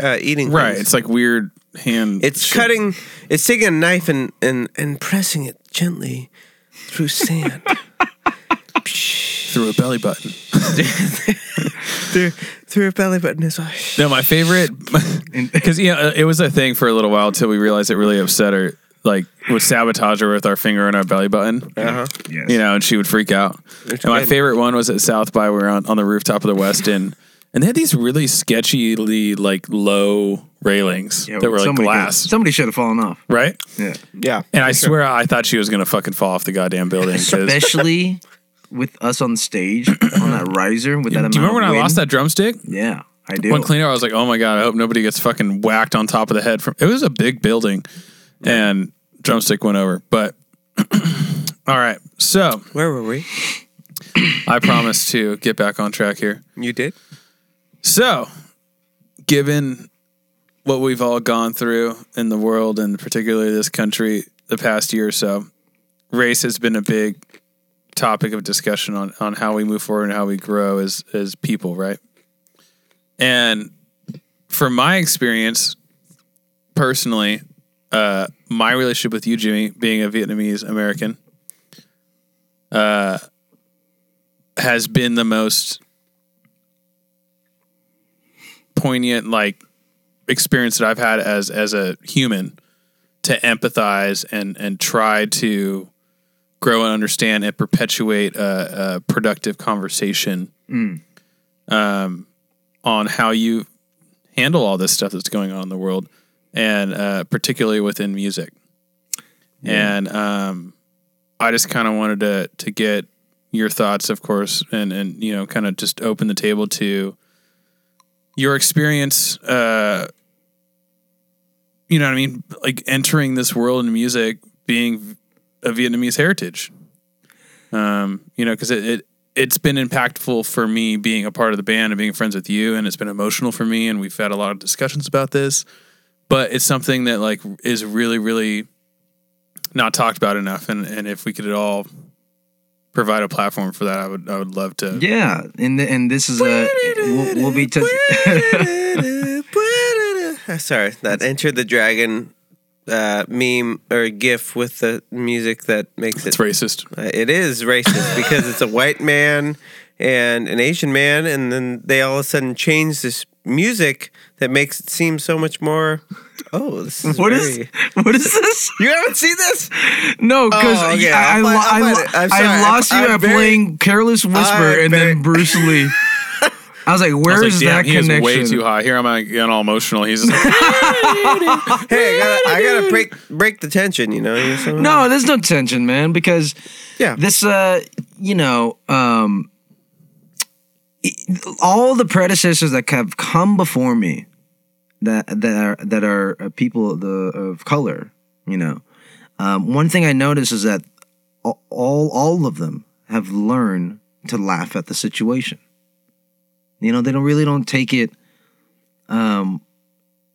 uh, eating. Right. things. It's like weird hand. It's shit. cutting. It's taking a knife and and and pressing it gently through sand. [laughs] through a belly button. [laughs] through through a belly button as well. No, my favorite [laughs] because yeah, it was a thing for a little while until we realized it really upset her. Like would sabotage her with our finger in our belly button, Uh-huh. Yes. you know, and she would freak out. It's And my good. favorite one was at South by. We were on, on the rooftop of the Westin, and they had these really sketchily like low railings Yeah, that were like somebody glass, Could, somebody should have fallen off. right? Yeah. Yeah, And I swear I thought she was gonna fucking fall off the goddamn building. 'cause- Especially with us on stage [coughs] on that riser with that amount. do you remember when of I wind. lost that drumstick? Yeah, I do. One cleaner, I was like, "Oh my god, I hope nobody gets fucking whacked on top of the head." From it was a big building, and drumstick went over. But [clears throat] all right, so where were we? I promised to get back on track here. You did. So, given what we've all gone through in the world and particularly this country the past year or so, race has been a big topic of discussion on, on how we move forward and how we grow as as people, right? And from my experience, personally, uh, my relationship with you, Jimmy, being a Vietnamese American, uh, has been the most poignant like experience that I've had as as a human to empathize and and try to grow and understand and perpetuate a, a productive conversation um, on how you handle all this stuff that's going on in the world and uh, particularly within music. And um, I just kind of wanted to to get your thoughts, of course, and and you know, kind of just open the table to your experience. Uh, you know what I mean? Like entering this world in music, being a Vietnamese heritage. Um, you know, because it, it it's been impactful for me being a part of the band and being friends with you, and it's been emotional for me, and we've had a lot of discussions about this. But it's something that like is really, really not talked about enough, and and if we could at all provide a platform for that, I would I would love to. Yeah, and th- and this is a we'll, we'll be touching. [laughs] Sorry, that Enter the Dragon uh, meme or GIF with the music that makes it. It's racist. Uh, it is racist because it's a white man and an Asian man, and then they all of a sudden change this music that makes it seem so much more. Oh, this is what is very- [laughs] what is this? You haven't seen this? No, because Oh, okay, I, I, I'll lo- I'll I, find lo- it. I'm I sorry. lost you I'm at very- playing Careless Whisper I'm and very- then Bruce [laughs] Lee. I was like, I where was is like, damn, that he is connection? way too high. Here I'm like, getting all emotional. He's just like, [laughs] Hey, I gotta, I gotta break break the tension. You know? No, there's no tension, man, because Yeah. this uh you know, um it- all the predecessors that have come before me that that are that are uh, people of the of color, you know. Um, one thing I notice is that all all of them have learned to laugh at the situation. You know, they don't really don't take it um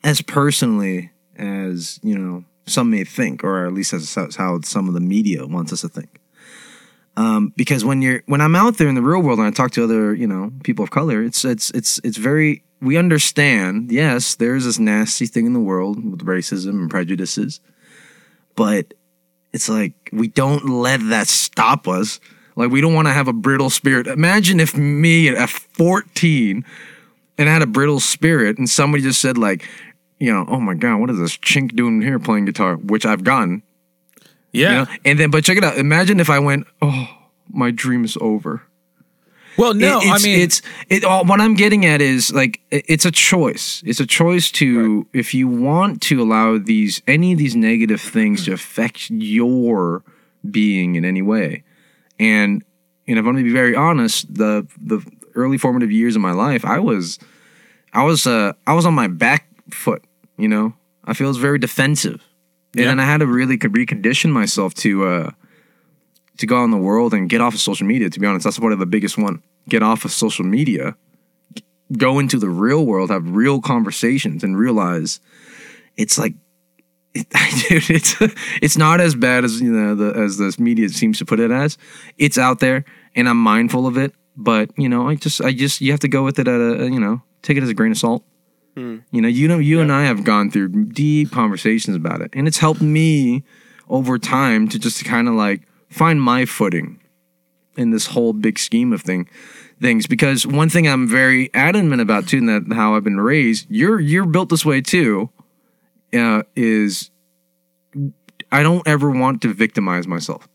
as personally as, you know, some may think or at least as as how some of the media wants us to think. Um, because when you're when I'm out there in the real world and I talk to other you know people of color, it's it's it's it's very we understand. Yes, there's this nasty thing in the world with racism and prejudices, but it's like we don't let that stop us. Like we don't want to have a brittle spirit. Imagine if me at 14 and I had a brittle spirit and somebody just said like, you know, oh my god, what is this chink doing here playing guitar? Which I've gotten. Yeah. You know? And then, but check it out. Imagine if I went, oh, my dream is over. Well, no, It- it's, I mean, it's it. All, what I'm getting at is like it- it's a choice. It's a choice to if you want to allow these any of these negative things to affect your being in any way, and and if I'm going to be very honest, the the early formative years of my life, I was, I was uh I was on my back foot. You know, I feel it's very defensive, and Yeah. then I had to really recondition myself to uh to go out in the world and get off of social media. To be honest, that's of the biggest one. Get off of social media, go into the real world, have real conversations, and realize it's like, [laughs] it, dude, it's it's not as bad as you know the as this media seems to put it as. It's out there, and I'm mindful of it. But you know, I just I just you have to go with it at a you know take it as a grain of salt. You know, you know, you and I have gone through deep conversations about it, and it's helped me over time to just kind of like find my footing in this whole big scheme of thing things. Because one thing I'm very adamant about too, and that how I've been raised, you're you're built this way too, uh, is I don't ever want to victimize myself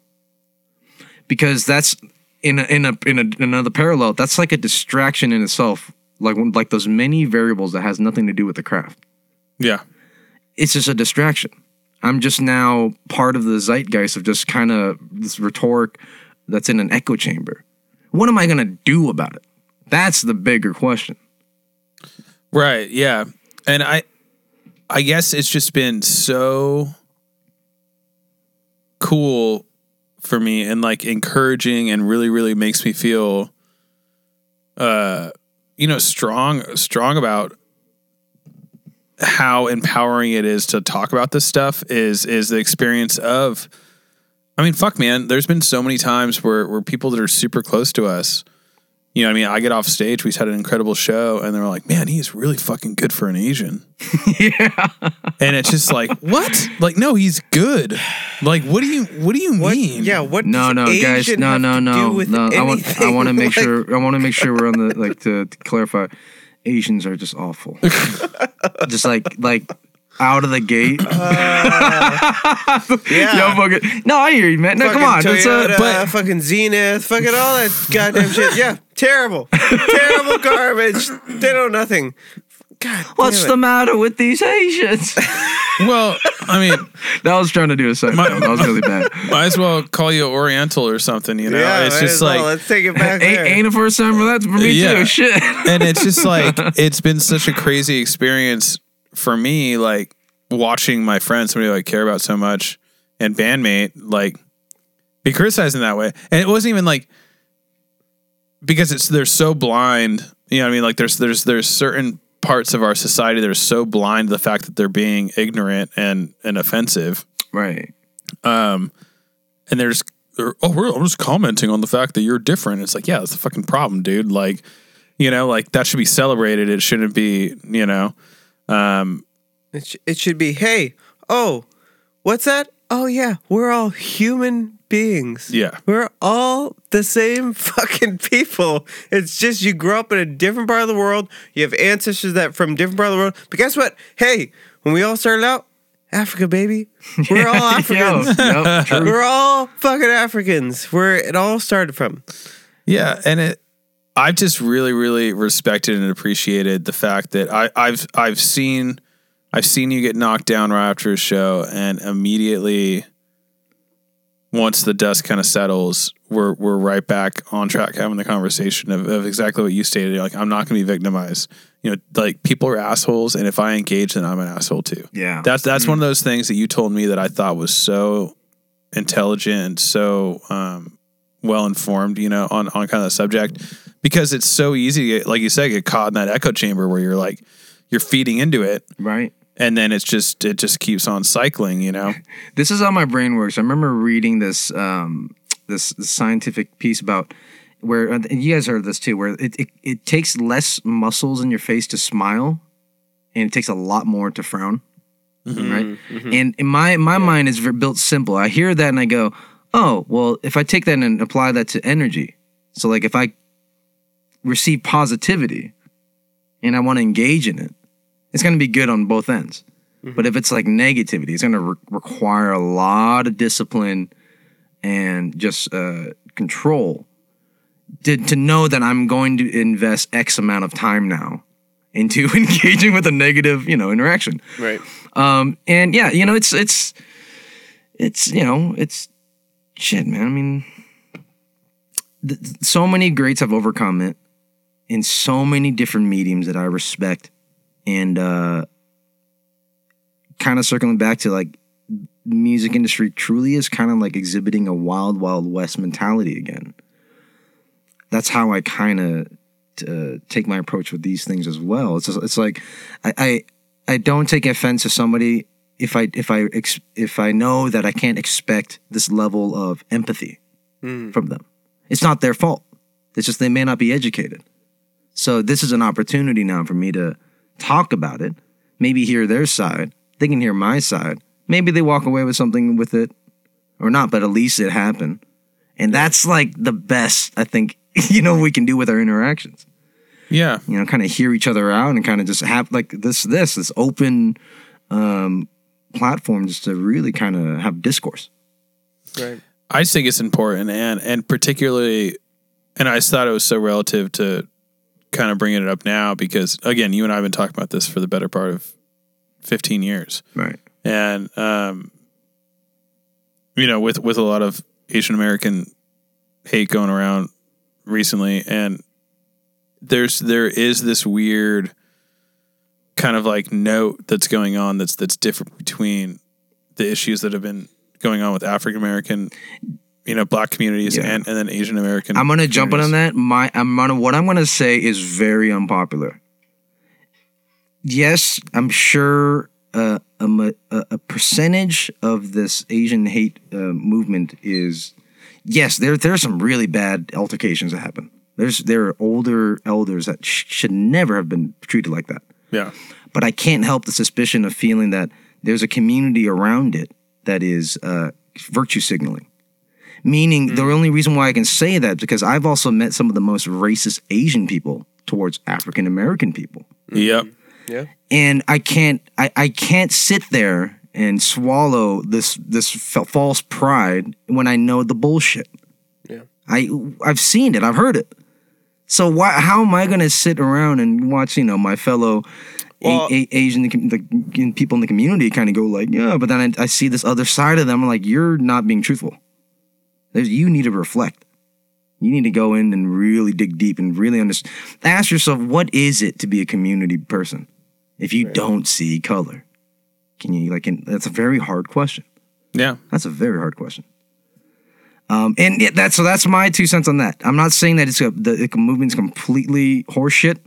because that's in a, in a in a, another parallel. That's like a distraction in itself. Like like those many variables that has nothing to do with the craft yeah. it's just a distraction. I'm just now part of the zeitgeist of just kind of this rhetoric that's in an echo chamber. What am I going to do about it? That's the bigger question. Right. Yeah. And I I guess it's just been so cool for me and like encouraging and really really makes me feel uh you know strong strong about how empowering it is to talk about this stuff is is the experience of I mean fuck man there's been so many times where where people that are super close to us you know what I mean I get off stage we had an incredible show and they're like man he's really fucking good for an Asian [laughs] yeah. and it's just like what like no he's good like what do you what do you What? mean Yeah. What? No, does no, guys. Asian No, no, no, do no. I want. I want to make [laughs] Like, sure. I want to make sure we're on the like to, to clarify. Asians are just awful. [laughs] just like like out of the gate. Uh, [laughs] yeah. Yo, fucking, no, I hear you, man. No, fucking come on. It's Toyota, a, but- fucking Zenith, fucking all that goddamn shit. Yeah, terrible, terrible garbage. They know nothing. God, what's the matter with these Asians? [laughs] well I mean [laughs] that was trying to do a second. My- that was really bad. might as well call you Oriental or something you know Yeah, it's just as well. like let's take it back ain't, there. ain't the first time for that for me Yeah. too. Shit. and it's just like it's been such a crazy experience for me like watching my friend somebody I care about so much and bandmate like be criticized in that way and it wasn't even like because it's they're so blind. You know, what I mean, like there's there's there's certain parts of our society that are so blind to the fact that they're being ignorant and and offensive. Right. Um, and there's oh, we're, I'm just commenting on the fact that you're different. It's like, yeah, that's the fucking problem, dude. Like, you know, like that should be celebrated. It shouldn't be, you know, um, It, sh- it should be, hey, oh, what's that? Oh, yeah, we're all human beings. Yeah. We're all the same [laughs] fucking people. It's just you grew up in a different part of the world. You have ancestors that from different part of the world. But guess what? Hey, when we all started out, Africa, baby. [laughs] We're all Africans. Yo, yep, true. We're all fucking Africans. Where it all started from. Yeah, and it I've just really, really respected and appreciated the fact that I, I've I've seen I've seen you get knocked down right after a show and immediately once the dust kind of settles, we're we're right back on track having the conversation of, of exactly what you stated. You're like, I'm not gonna be victimized. You know, like people are assholes and if I engage then I'm an asshole too. Yeah. That's that's one of those things that you told me that I thought was so intelligent so um, well informed, you know, on on kind of the subject because it's so easy, to get- like you said, get caught in that echo chamber where you're like you're feeding into it, right. and then it's just it just keeps on cycling, you know. [laughs] This is how my brain works. I remember reading this um, this, this scientific piece about where and you guys heard this too, where it, it it takes less muscles in your face to smile, and it takes a lot more to frown. Right, and in my my mind is built simple. I hear that and I go, oh well, if I take that and apply that to energy, so like if I receive positivity and I want to engage in it, it's going to be good on both ends. But if it's like negativity, it's going to re- require a lot of discipline and just uh, control to, to know that I'm going to invest X amount of time now into [laughs] engaging with a negative, you know, interaction. Right. Um, and yeah, you know, it's it's it's you know, it's shit, man. I mean, th- so many greats have overcome it in so many different mediums that I respect, and uh, kind of circling back to like music industry truly is kind of like exhibiting a wild wild west mentality again. That's how I kind of uh, take my approach with these things as well. It's just, it's like I, I I don't take offense to somebody if I if I ex, if I know that I can't expect this level of empathy from them. It's not their fault. It's just they may not be educated. So this is an opportunity now for me to talk about it, maybe hear their side. They can hear my side. Maybe they walk away with something with it or not, but at least it happened. And that's like the best I think [laughs] you know we can do with our interactions Yeah, you know, kind of hear each other out and kind of just have like this, this, this open um, platform just to really kind of have discourse. Right. I just think it's important, and and particularly, and I just thought it was so relative to kind of bringing it up now because again, you and I have been talking about this for the better part of fifteen years. Right. and um, you know, with with a lot of Asian American hate going around recently, and there's there is this weird kind of like note that's going on that's that's different between the issues that have been going on with African American, you know, black communities Yeah. and and then Asian American. I'm gonna jump in on that. My I'm gonna what I'm gonna say is very unpopular. Yes, I'm sure uh, a, a percentage of this Asian hate uh, movement is yes. There there's some really bad altercations that happen. There's there are older elders that sh- should never have been treated like that. Yeah, but I can't help the suspicion of feeling that there's a community around it that is uh, virtue signaling. Meaning, the only reason why I can say that because I've also met some of the most racist Asian people towards African American people, yep, Yeah. and I can't, I, I can't sit there and swallow this this fa- false pride when I know the bullshit. Yeah. I I've seen it, I've heard it. So why? How am I going to sit around and watch, you know, my fellow Well- a- Asian the, people in the community kind of go like, yeah, but then I, I see this other side of them. I'm like, you're not being truthful. There's, you need to reflect. You need to go in and really dig deep and really understand. Ask yourself, what is it to be a community person if you don't see color? Can you like? And that's a very hard question. yeah. That's a very hard question. Um, and yeah, that's so that's my two cents on that. I'm not saying that it's a, the, the movement's completely horseshit.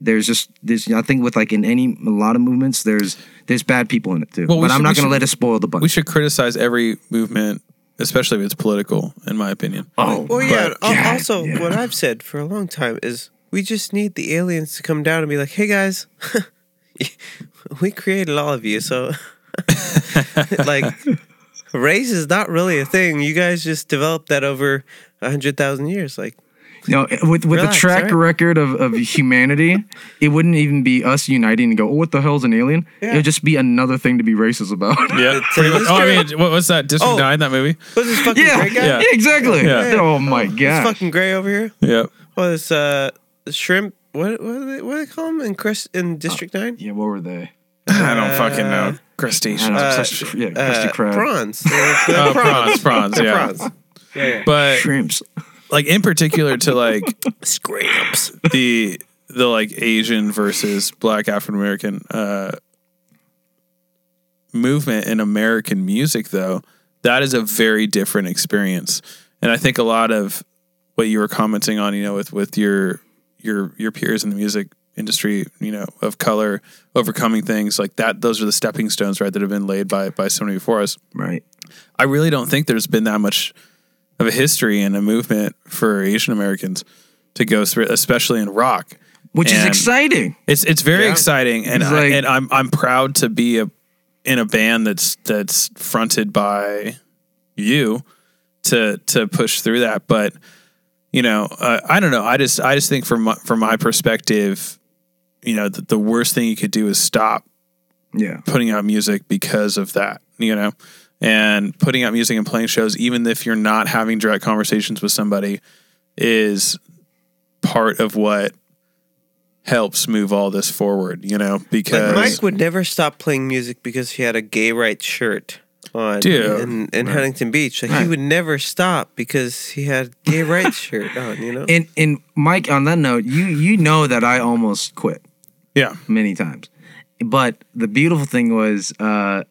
There's just there's I think with like in any a lot of movements there's there's bad people in it too. Well, we but I'm not gonna let it spoil the bunch. We should criticize every movement, especially if it's political, in my opinion. oh, Well, yeah. God, also, yeah. what I've said for a long time is we just need the aliens to come down and be like, "Hey guys, [laughs] we created all of you, so [laughs] like, race is not really a thing. You guys just developed that over a hundred thousand years. Like, No, with with Relax, the track alright? record of, of [laughs] humanity, it wouldn't even be us uniting and go, "Oh, what the hell's an alien?" It'd just be another thing to be racist about. [laughs] Yeah. Pretty much. Oh, I mean, what was that? District Oh. 9, that movie? what's this fucking yeah, gray guy? yeah, [laughs] exactly. Yeah. Oh my This god. fucking gray over here. Yeah. What is uh shrimp? What what do they, what do they call them in Chris in District Nine? yeah, what were they? I don't fucking Uh, know. I don't Crustaceans. know, Uh, such- yeah, Krusty Uh, Krab. prawns. [laughs] They're- they're Oh, prawns, prawns, They're yeah. prawns. Yeah, yeah. But shrimps. like in particular to like scraps the the like Asian versus Black African American uh, movement in American music, though, that is a very different experience. And I think a lot of what you were commenting on, you know, with with your your your peers in the music industry, you know, of color, overcoming things like that. Those are the stepping stones, right, that have been laid by by somebody before us. Right. I really don't think there's been that much of a history and a movement for Asian Americans to go through, especially in rock. Which is exciting. It's it's very Yeah. exciting, and It's I, like- and I'm I'm proud to be a in a band that's that's fronted by you to to push through that. But you know, uh, I don't know. I just I just think from my, from my perspective, you know, the, the worst thing you could do is stop Yeah. putting out music because of that, you know, and putting out music and playing shows, even if you're not having direct conversations with somebody, is part of what helps move all this forward, you know, because Like Mike would never stop playing music because he had a gay rights shirt on Dude. in, in Huntington Beach. Like he would never stop because he had gay rights shirt on, you know? [laughs] And and Mike, on that note, you you know that I almost quit yeah, many times, but the beautiful thing was uh,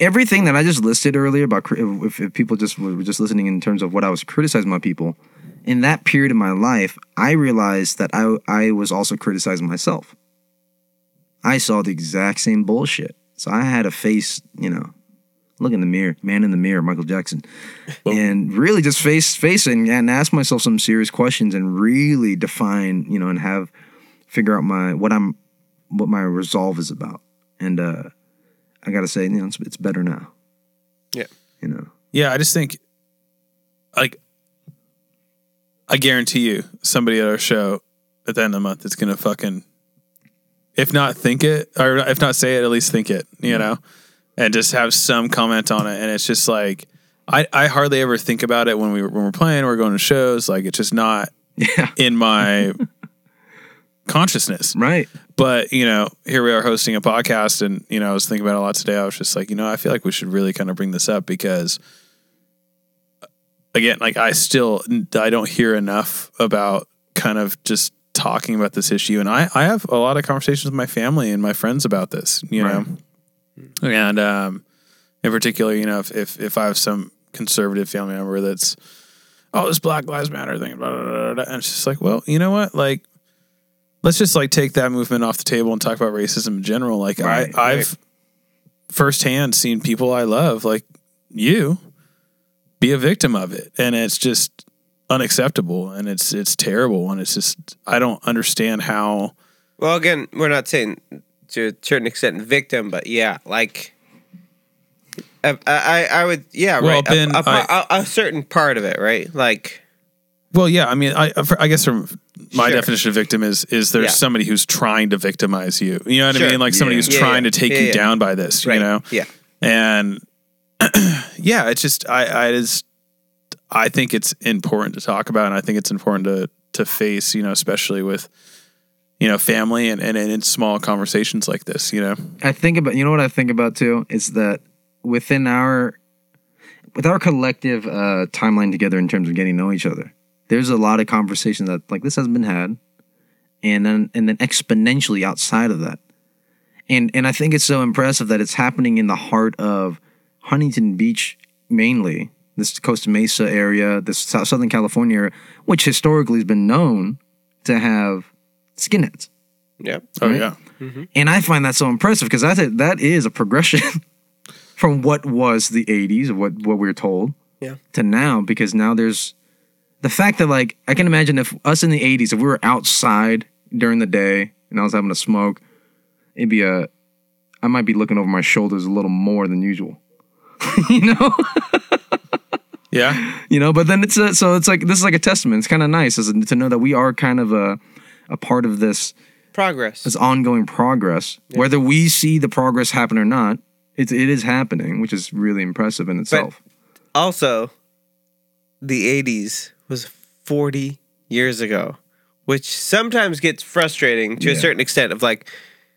everything that I just listed earlier about if, if people just were just listening in terms of what I was criticizing my people in that period of my life, I realized that I I was also criticizing myself. I saw the exact same bullshit, so I had to face you know. Look in the mirror, man in the mirror, Michael Jackson, and really just face and, and ask myself some serious questions and really define, you know, and have figure out my what I'm what my resolve is about. And uh I gotta say, you know, it's, it's better now. Yeah. You know. yeah. I just think, like, I guarantee you, somebody at our show at the end of the month is gonna fucking, if not think it, or if not say it, at least think it, you know, and just have some comment on it. And it's just like, I, I hardly ever think about it when we when we're playing or we're going to shows. Like, it's just not [laughs] Yeah. in my consciousness. Right. But you know, here we are hosting a podcast, and you know, I was thinking about it a lot today. I was just like, you know, I feel like we should really kind of bring this up because, again, like I still I don't hear enough about kind of just talking about this issue, and I I have a lot of conversations with my family and my friends about this, you know, and um, in particular, you know, if if if I have some conservative family member that's oh this Black Lives Matter thing, blah, blah, blah, blah, and it's just like, well, you know what, like let's just like take that movement off the table and talk about racism in general. Like Right, I, I've firsthand seen people I love, like you, be a victim of it, and it's just unacceptable, and it's it's terrible, and it's just I don't understand how. Well, again, we're not saying to a certain extent victim, but yeah, like I, I, I would, yeah, Well, right. A- Ben, a, par- I- a- a certain part of it, right? Like, Well, yeah, I mean, I I guess from my Sure. definition of victim is is there's Yeah. somebody who's trying to victimize you. You know what Sure. I mean? Like somebody Yeah. who's Yeah, trying yeah. to take Yeah, you yeah. down by this. right? You know? yeah, and [clears throat] yeah, it's just I I just I think it's important to talk about, and I think it's important to to face, you know, especially with you know family and and, and in small conversations like this, you know. I think about you know what I think about too is that within our with our collective uh timeline together in terms of getting to know each other, there's a lot of conversation that like this hasn't been had. And then and then exponentially outside of that. And and I think it's so impressive that it's happening in the heart of Huntington Beach mainly, this Costa Mesa area, this Sou- Southern California which historically has been known to have skinheads. Yep. Oh yeah. Mm-hmm. And I find that so impressive because that that is a progression [laughs] from what was the 80s, what what we were told, Yeah. to now. Because now there's the fact that like I can imagine if us in the 80s, if we were outside during the day and I was having a smoke, it'd be a I might be looking over my shoulders a little more than usual. [laughs] you know, Yeah. you know. But then it's a, so it's like this is like a testament. It's kind of nice is to know that we are kind of a a part of this Progress. this ongoing progress. Whether we see the progress happen or not, it, it is happening, which is really impressive in itself. also, the 80s was 40 years ago, which sometimes gets frustrating to a certain extent of like,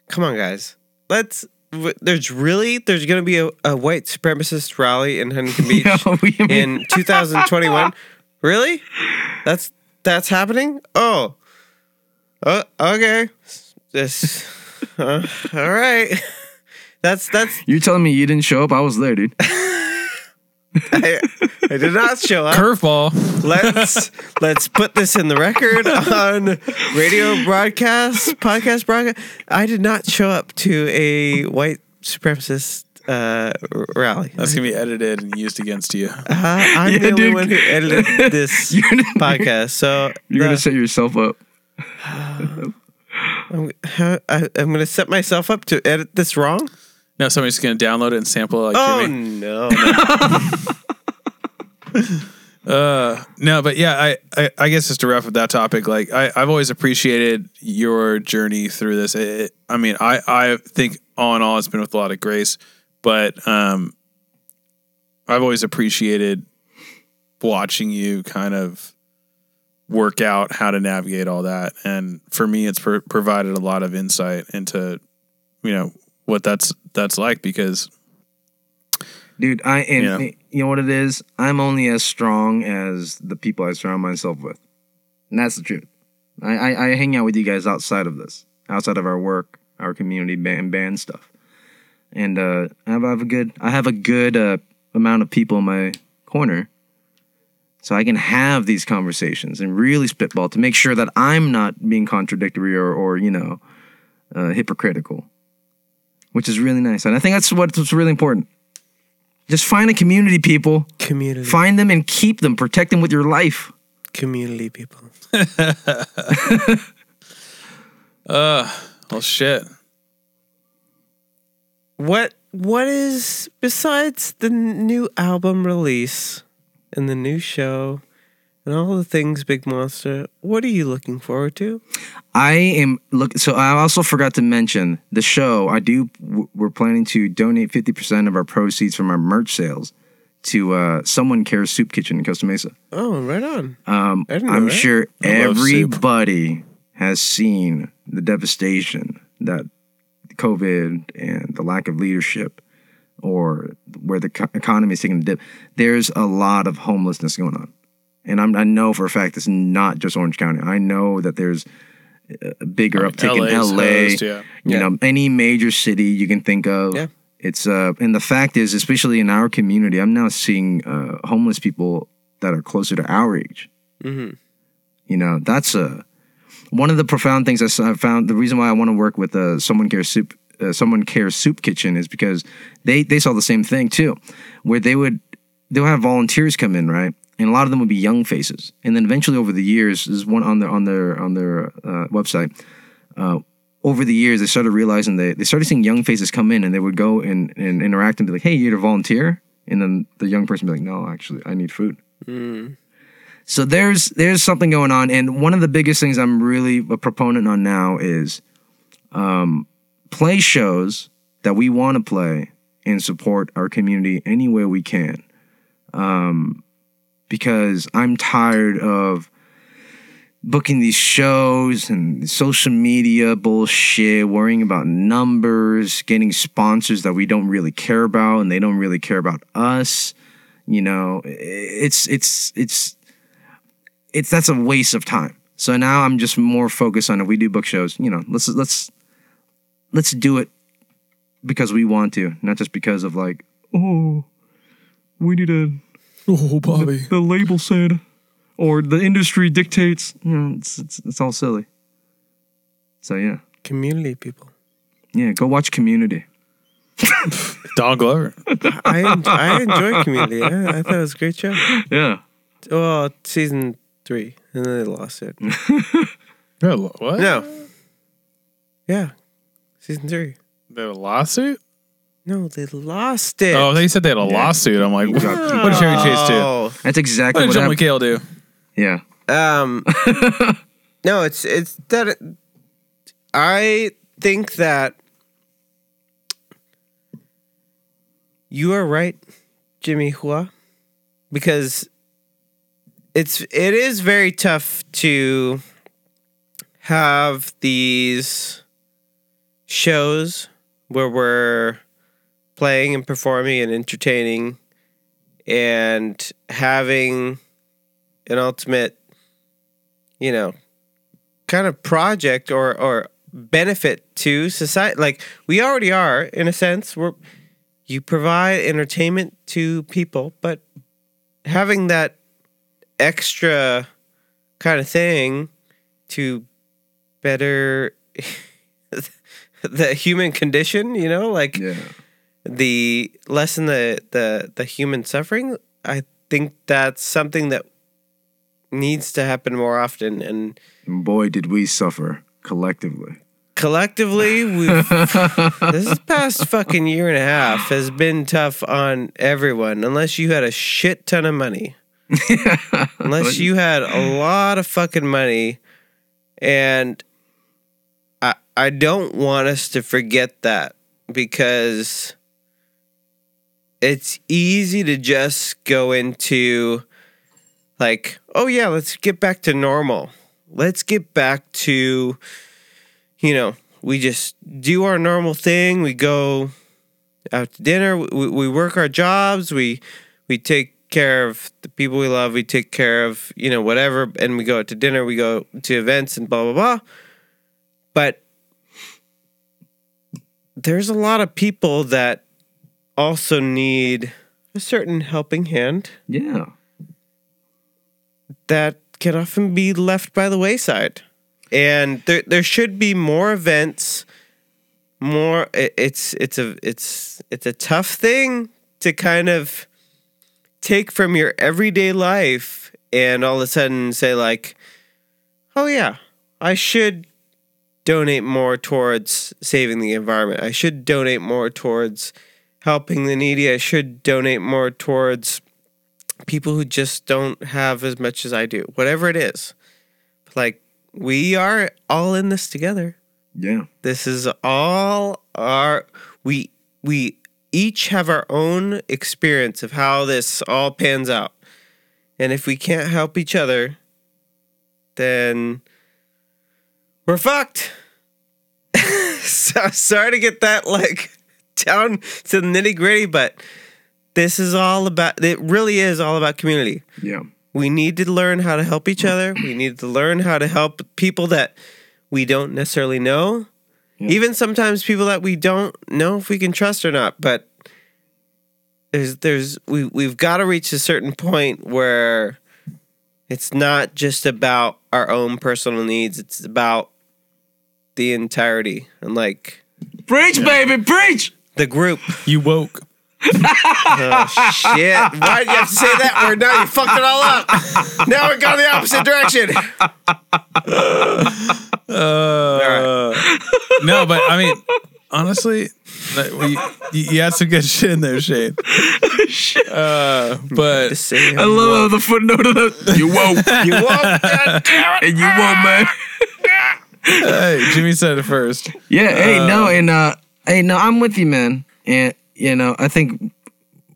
come on, guys, let's. w- There's really there's going to be a, a white supremacist rally in Huntington [laughs] Beach Yeah, in [laughs] 2021. really? That's that's happening? Oh, uh, okay. This, [laughs] uh, all right. That's that's You're telling me you didn't show up? I was there, dude. I, I did not show up. Curveball. let's let's put this in the record on radio broadcast podcast broadcast. I did not show up to a white supremacist uh, rally. That's gonna be edited and used against you. Uh, I'm Yeah, the only dude. one who edited [laughs] this You're podcast, so You're gonna set yourself up. [sighs] I'm, I, I'm gonna set myself up to edit this wrong. No, somebody's gonna download it and sample it like Oh Jimmy. no! [laughs] [laughs] No, but yeah, I, I, I guess just to wrap up that topic, like I, I've always appreciated your journey through this. It, it- I mean, I, I think all in all, it's been with a lot of grace, but um, I've always appreciated watching you kind of work out how to navigate all that. And for me, it's pro- provided a lot of insight into, you know, what that's that's like because Dude, I and Yeah. you know what it is? I'm only as strong as the people I surround myself with. And that's the truth. I, I, I hang out with you guys outside of this, outside of our work, our community band band stuff. And uh I have, I have a good I have a good uh, amount of people in my corner. So I can have these conversations and really spitball to make sure that I'm not being contradictory or, or you know, uh, hypocritical, which is really nice. And I think that's what's really important. Just find a community, people. community, Find them and keep them. Protect them with your life. community people. [laughs] well shit. What what is besides the new album release and the new show and all the things Big Monsta? What are you looking forward to? I am look. So I also forgot to mention the show. I do. We're planning to donate fifty percent of our proceeds from our merch sales to uh, Someone Cares Soup Kitchen in Costa Mesa. Oh, right on. Um, I didn't know I'm that. sure I everybody has seen the devastation that COVID and the lack of leadership, or where the co- economy is taking a dip. There's a lot of homelessness going on, and I'm, I know for a fact it's not just Orange County. I know that there's a bigger uptick in LA. host, yeah. You Yeah. know, any major city you can think of. Yeah. It's uh, and the fact is, especially in our community, I'm now seeing uh, homeless people that are closer to our age. Mm-hmm. You know, that's a one of the profound things I s- I found. The reason why I want to work with uh, someone cares soup, uh, someone cares soup kitchen is because they they saw the same thing too, where they would they'll have volunteers come in right, and a lot of them would be young faces, and then eventually over the years, there's one on their on their on their uh, website. Uh, over the years, they started realizing they they started seeing young faces come in, and they would go and, and interact and be like, "Hey, you're to volunteer?" And then the young person would be like, "No, actually, I need food." So there's there's something going on, and one of the biggest things I'm really a proponent on now is um, play shows that we want to play and support our community any way we can. Um, because I'm tired of booking these shows and social media bullshit, worrying about numbers, getting sponsors that we don't really care about and they don't really care about us. You know, it's it's it's it's that's a waste of time. So now I'm just more focused on if we do book shows, you know, let's let's let's do it because we want to, not just because of like, oh, we need to Oh, Bobby. the label said, or the industry dictates. You know, it's it's, it's all silly. So yeah, Community people. yeah. Go watch Community. [laughs] Don Glover. I en- I enjoyed Community. I, I thought it was a great show. Yeah. Well, season three, and then they lost it. [laughs] Yeah, what? No. Yeah, season three. The lawsuit? No, they lost it. Oh, they said they had a lawsuit. I'm like, what, [laughs] what did Chevy Chase do? Oh. That's exactly What did what Joel happened. McHale do? Yeah. Um, [laughs] no, it's it's that I think that you are right, Jimmy Hua, because it's it is very tough to have these shows where we're playing and performing and entertaining and having an ultimate you know kind of project or or benefit to society like we already are in a sense we're you provide entertainment to people but having that extra kind of thing to better [laughs] the human condition you know like Yeah. The lessen the the the human suffering i think that's something that needs to happen more often. And boy, did we suffer collectively. collectively we've [laughs] this past fucking year and a half has been tough on everyone unless you had a shit ton of money. [laughs] Unless you had a lot of fucking money. And i i don't want us to forget that because it's easy to just go into like oh yeah let's get back to normal. Let's get back to you know we just do our normal thing. We go out to dinner. We, we work our jobs. We we take care of the people we love. We take care of you know whatever. And we go out to dinner. We go to events and blah blah blah. But there's a lot of people that also need a certain helping hand Yeah. that can often be left by the wayside. And there there should be more events, more it's it's a it's it's a tough thing to kind of take from your everyday life and all of a sudden say like, "Oh yeah, I should donate more towards saving the environment. I should donate more towards helping the needy. I should donate more towards people who just don't have as much as I do. Whatever it is. Like we are all in this together. Yeah. This is all our we we each have our own experience of how this all pans out. And if we can't help each other, then we're fucked. [laughs] so sorry to get that like down to the nitty gritty, but this is all about it really is all about community. Yeah. We need to learn how to help each other. [clears throat] We need to learn how to help people that we don't necessarily know. Yeah. Even sometimes people that we don't know if we can trust or not. But there's there's we we've got to reach a certain point where it's not just about our own personal needs. It's about the entirety and like Preach, baby, preach. The group. You woke. Oh shit! Why did you have to say that word? Now you fucked it all up. Now we're going the opposite direction. [laughs] Uh, no, but I mean, honestly, that we, you, you had some good shit in there, Shane. Uh, but I love the footnote of the you woke you won't. God damn it. [laughs] and you woke, man. hey, Jimmy said it first. Yeah. Hey, no, and uh, hey, no, I'm with you, man. And you know, I think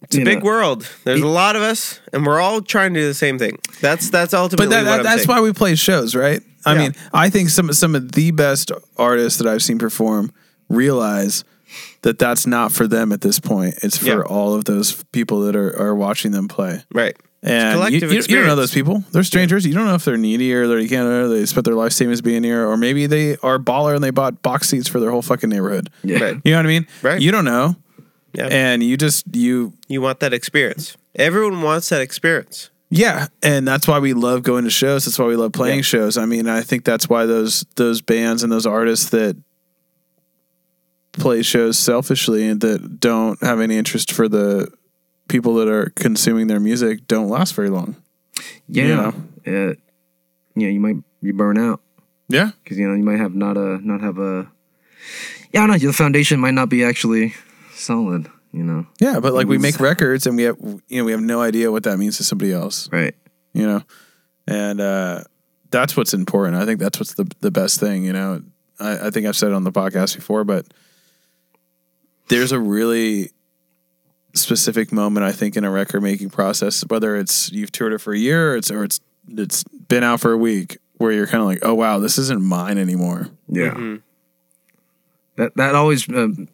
It's a big world. There's a lot of us, and we're all trying to do the same thing. That's that's ultimately But that, what that, I'm that's saying. why we play shows, right? I Yeah. mean, I think some some of the best artists that I've seen perform realize that that's not for them at this point. It's for Yeah. all of those people that are, are watching them play. right. And you, you, you don't know those people. They're strangers. You don't know if they're needy or they can't. Or they spent their life savings being here, or maybe they are baller and they bought box seats for their whole fucking neighborhood. Yeah. Right. You know what I mean? Right. You don't know, Yeah. and you just you you want that experience. Everyone wants that experience. Yeah, and that's why we love going to shows. That's why we love playing Yeah. shows. I mean, I think that's why those those bands and those artists that play shows selfishly and that don't have any interest for the people that are consuming their music don't last very long. Yeah. You know? Uh, yeah, you might you burn out Yeah, because you know you might have not a not have a yeah, I don't know. The foundation might not be actually solid. You know, yeah, but like we make [laughs] records and we have you know we have no idea what that means to somebody else. right? you know and uh that's what's important i think that's what's the the best thing you know i, I think i've said it on the podcast before but there's a really specific moment i think in a record making process whether it's you've toured it for a year or it's or it's it's been out for a week where you're kind of like oh wow this isn't mine anymore Yeah. That that always um,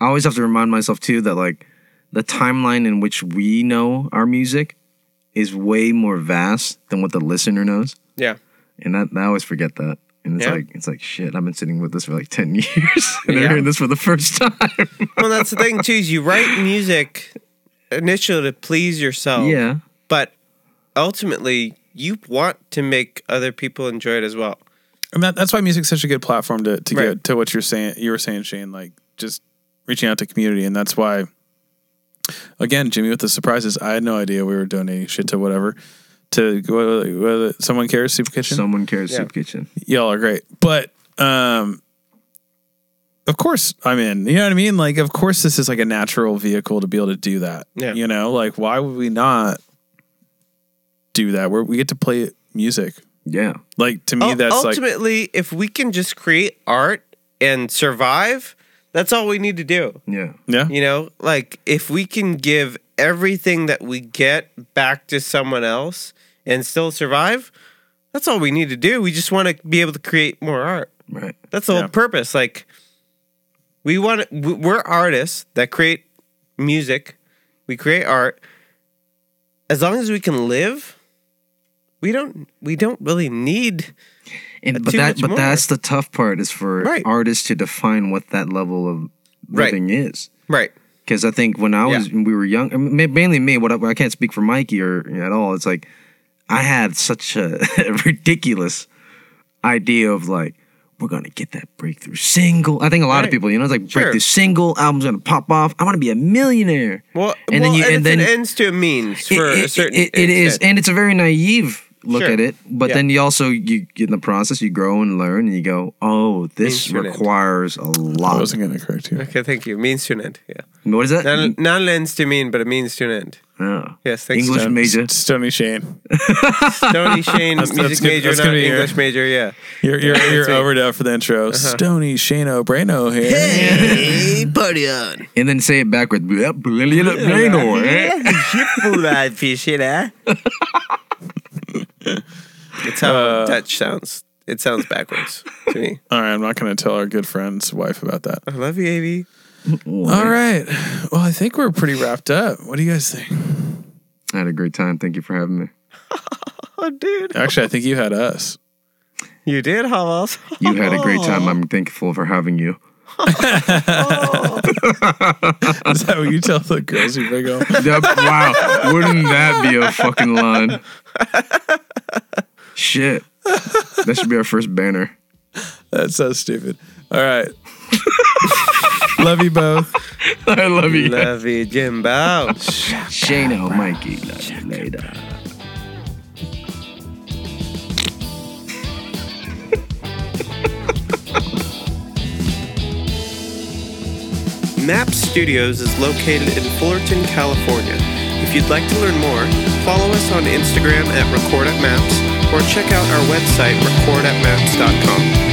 I always have to remind myself too that like the timeline in which we know our music is way more vast than what the listener knows, Yeah. and that I always forget that. And it's Yeah. like it's like shit. I've been sitting with this for like ten [laughs] years, and they're Yeah. hearing this for the first time. [laughs] Well, that's the thing too. Is you write music initially to please yourself. yeah, But ultimately, you want to make other people enjoy it as well. and that, that's why music's such a good platform to, to Right. get to what you're saying you were saying shane like just reaching out to community and that's why again jimmy with the surprises i had no idea we were donating shit to whatever to whether, whether someone cares soup kitchen? Someone cares Yeah. soup kitchen. y'all are great. But um of course i'm in. You know what i mean? Like of course this is like a natural vehicle to be able to do that. Yeah. you know? Like why would we not do that? Where we get to play music. Yeah, like to me Ul- that's like ultimately, if we can just create art and survive, that's all we need to do. yeah, yeah. You know, like if we can give everything that we get back to someone else and still survive, that's all we need to do. We just want to be able to create more art. right. That's the Yeah. whole purpose. Like we want to, we're artists that create music. We create art. As long as we can live, we don't we don't really need And but that but more. that's the tough part is for Right. artists to define what that level of Right. living is. right. Because I think when I was when we were young, I mean, ma- mainly me. What I, I can't speak for Mikey or at all. It's like I had such a [laughs] ridiculous idea of like we're gonna get that breakthrough single. I think a lot of people, you know, it's like Sure. breakthrough single album's gonna pop off. I want to be a millionaire. Well, And well, then you- and, and it's then- an ends to a means for It- a certain. it- it is, and it's a very naive look Sure. at it. But Yeah. then you also you get in the process, you grow and learn, and you go, oh, this Means to an end. requires a lot. I wasn't going to correct you. Okay, thank you. Means to an end. Yeah. What is that? Not, not an ends to mean, but a means to an end. Oh. Yes, thanks. English Stone. major. Stony Shane. Stony Shane, That's- music that's good- major, that's not gonna your- English major. Yeah. You're you're, you're overdub for the intro. Stony Shane O'Brano here. Hey, party on. And then say it backwards. Yep, brilliant, brilliant, eh? It's how Dutch sounds. It sounds backwards to me. [laughs] All right, I'm not going to tell our good friend's wife about that. I love you, Avy. All right. Well, I think we're pretty wrapped up. What do you guys think? I had a great time. Thank you for having me. [laughs] Oh, dude. Actually, I think you had us. You did, how else? You had a great time. [laughs] I'm thankful for having you. Is that what you tell the girls you bring home? Yep, wow. Wouldn't that be a fucking line? Shit. That should be our first banner. [laughs] That's so stupid. All right. [laughs] Love you both. [laughs] I love you. love you, Jimbo. Shano, Mikey. Love you later. Map Studios is located in Fullerton, California. If you'd like to learn more, follow us on Instagram at Record at Maps or check out our website, recordatmaps.com.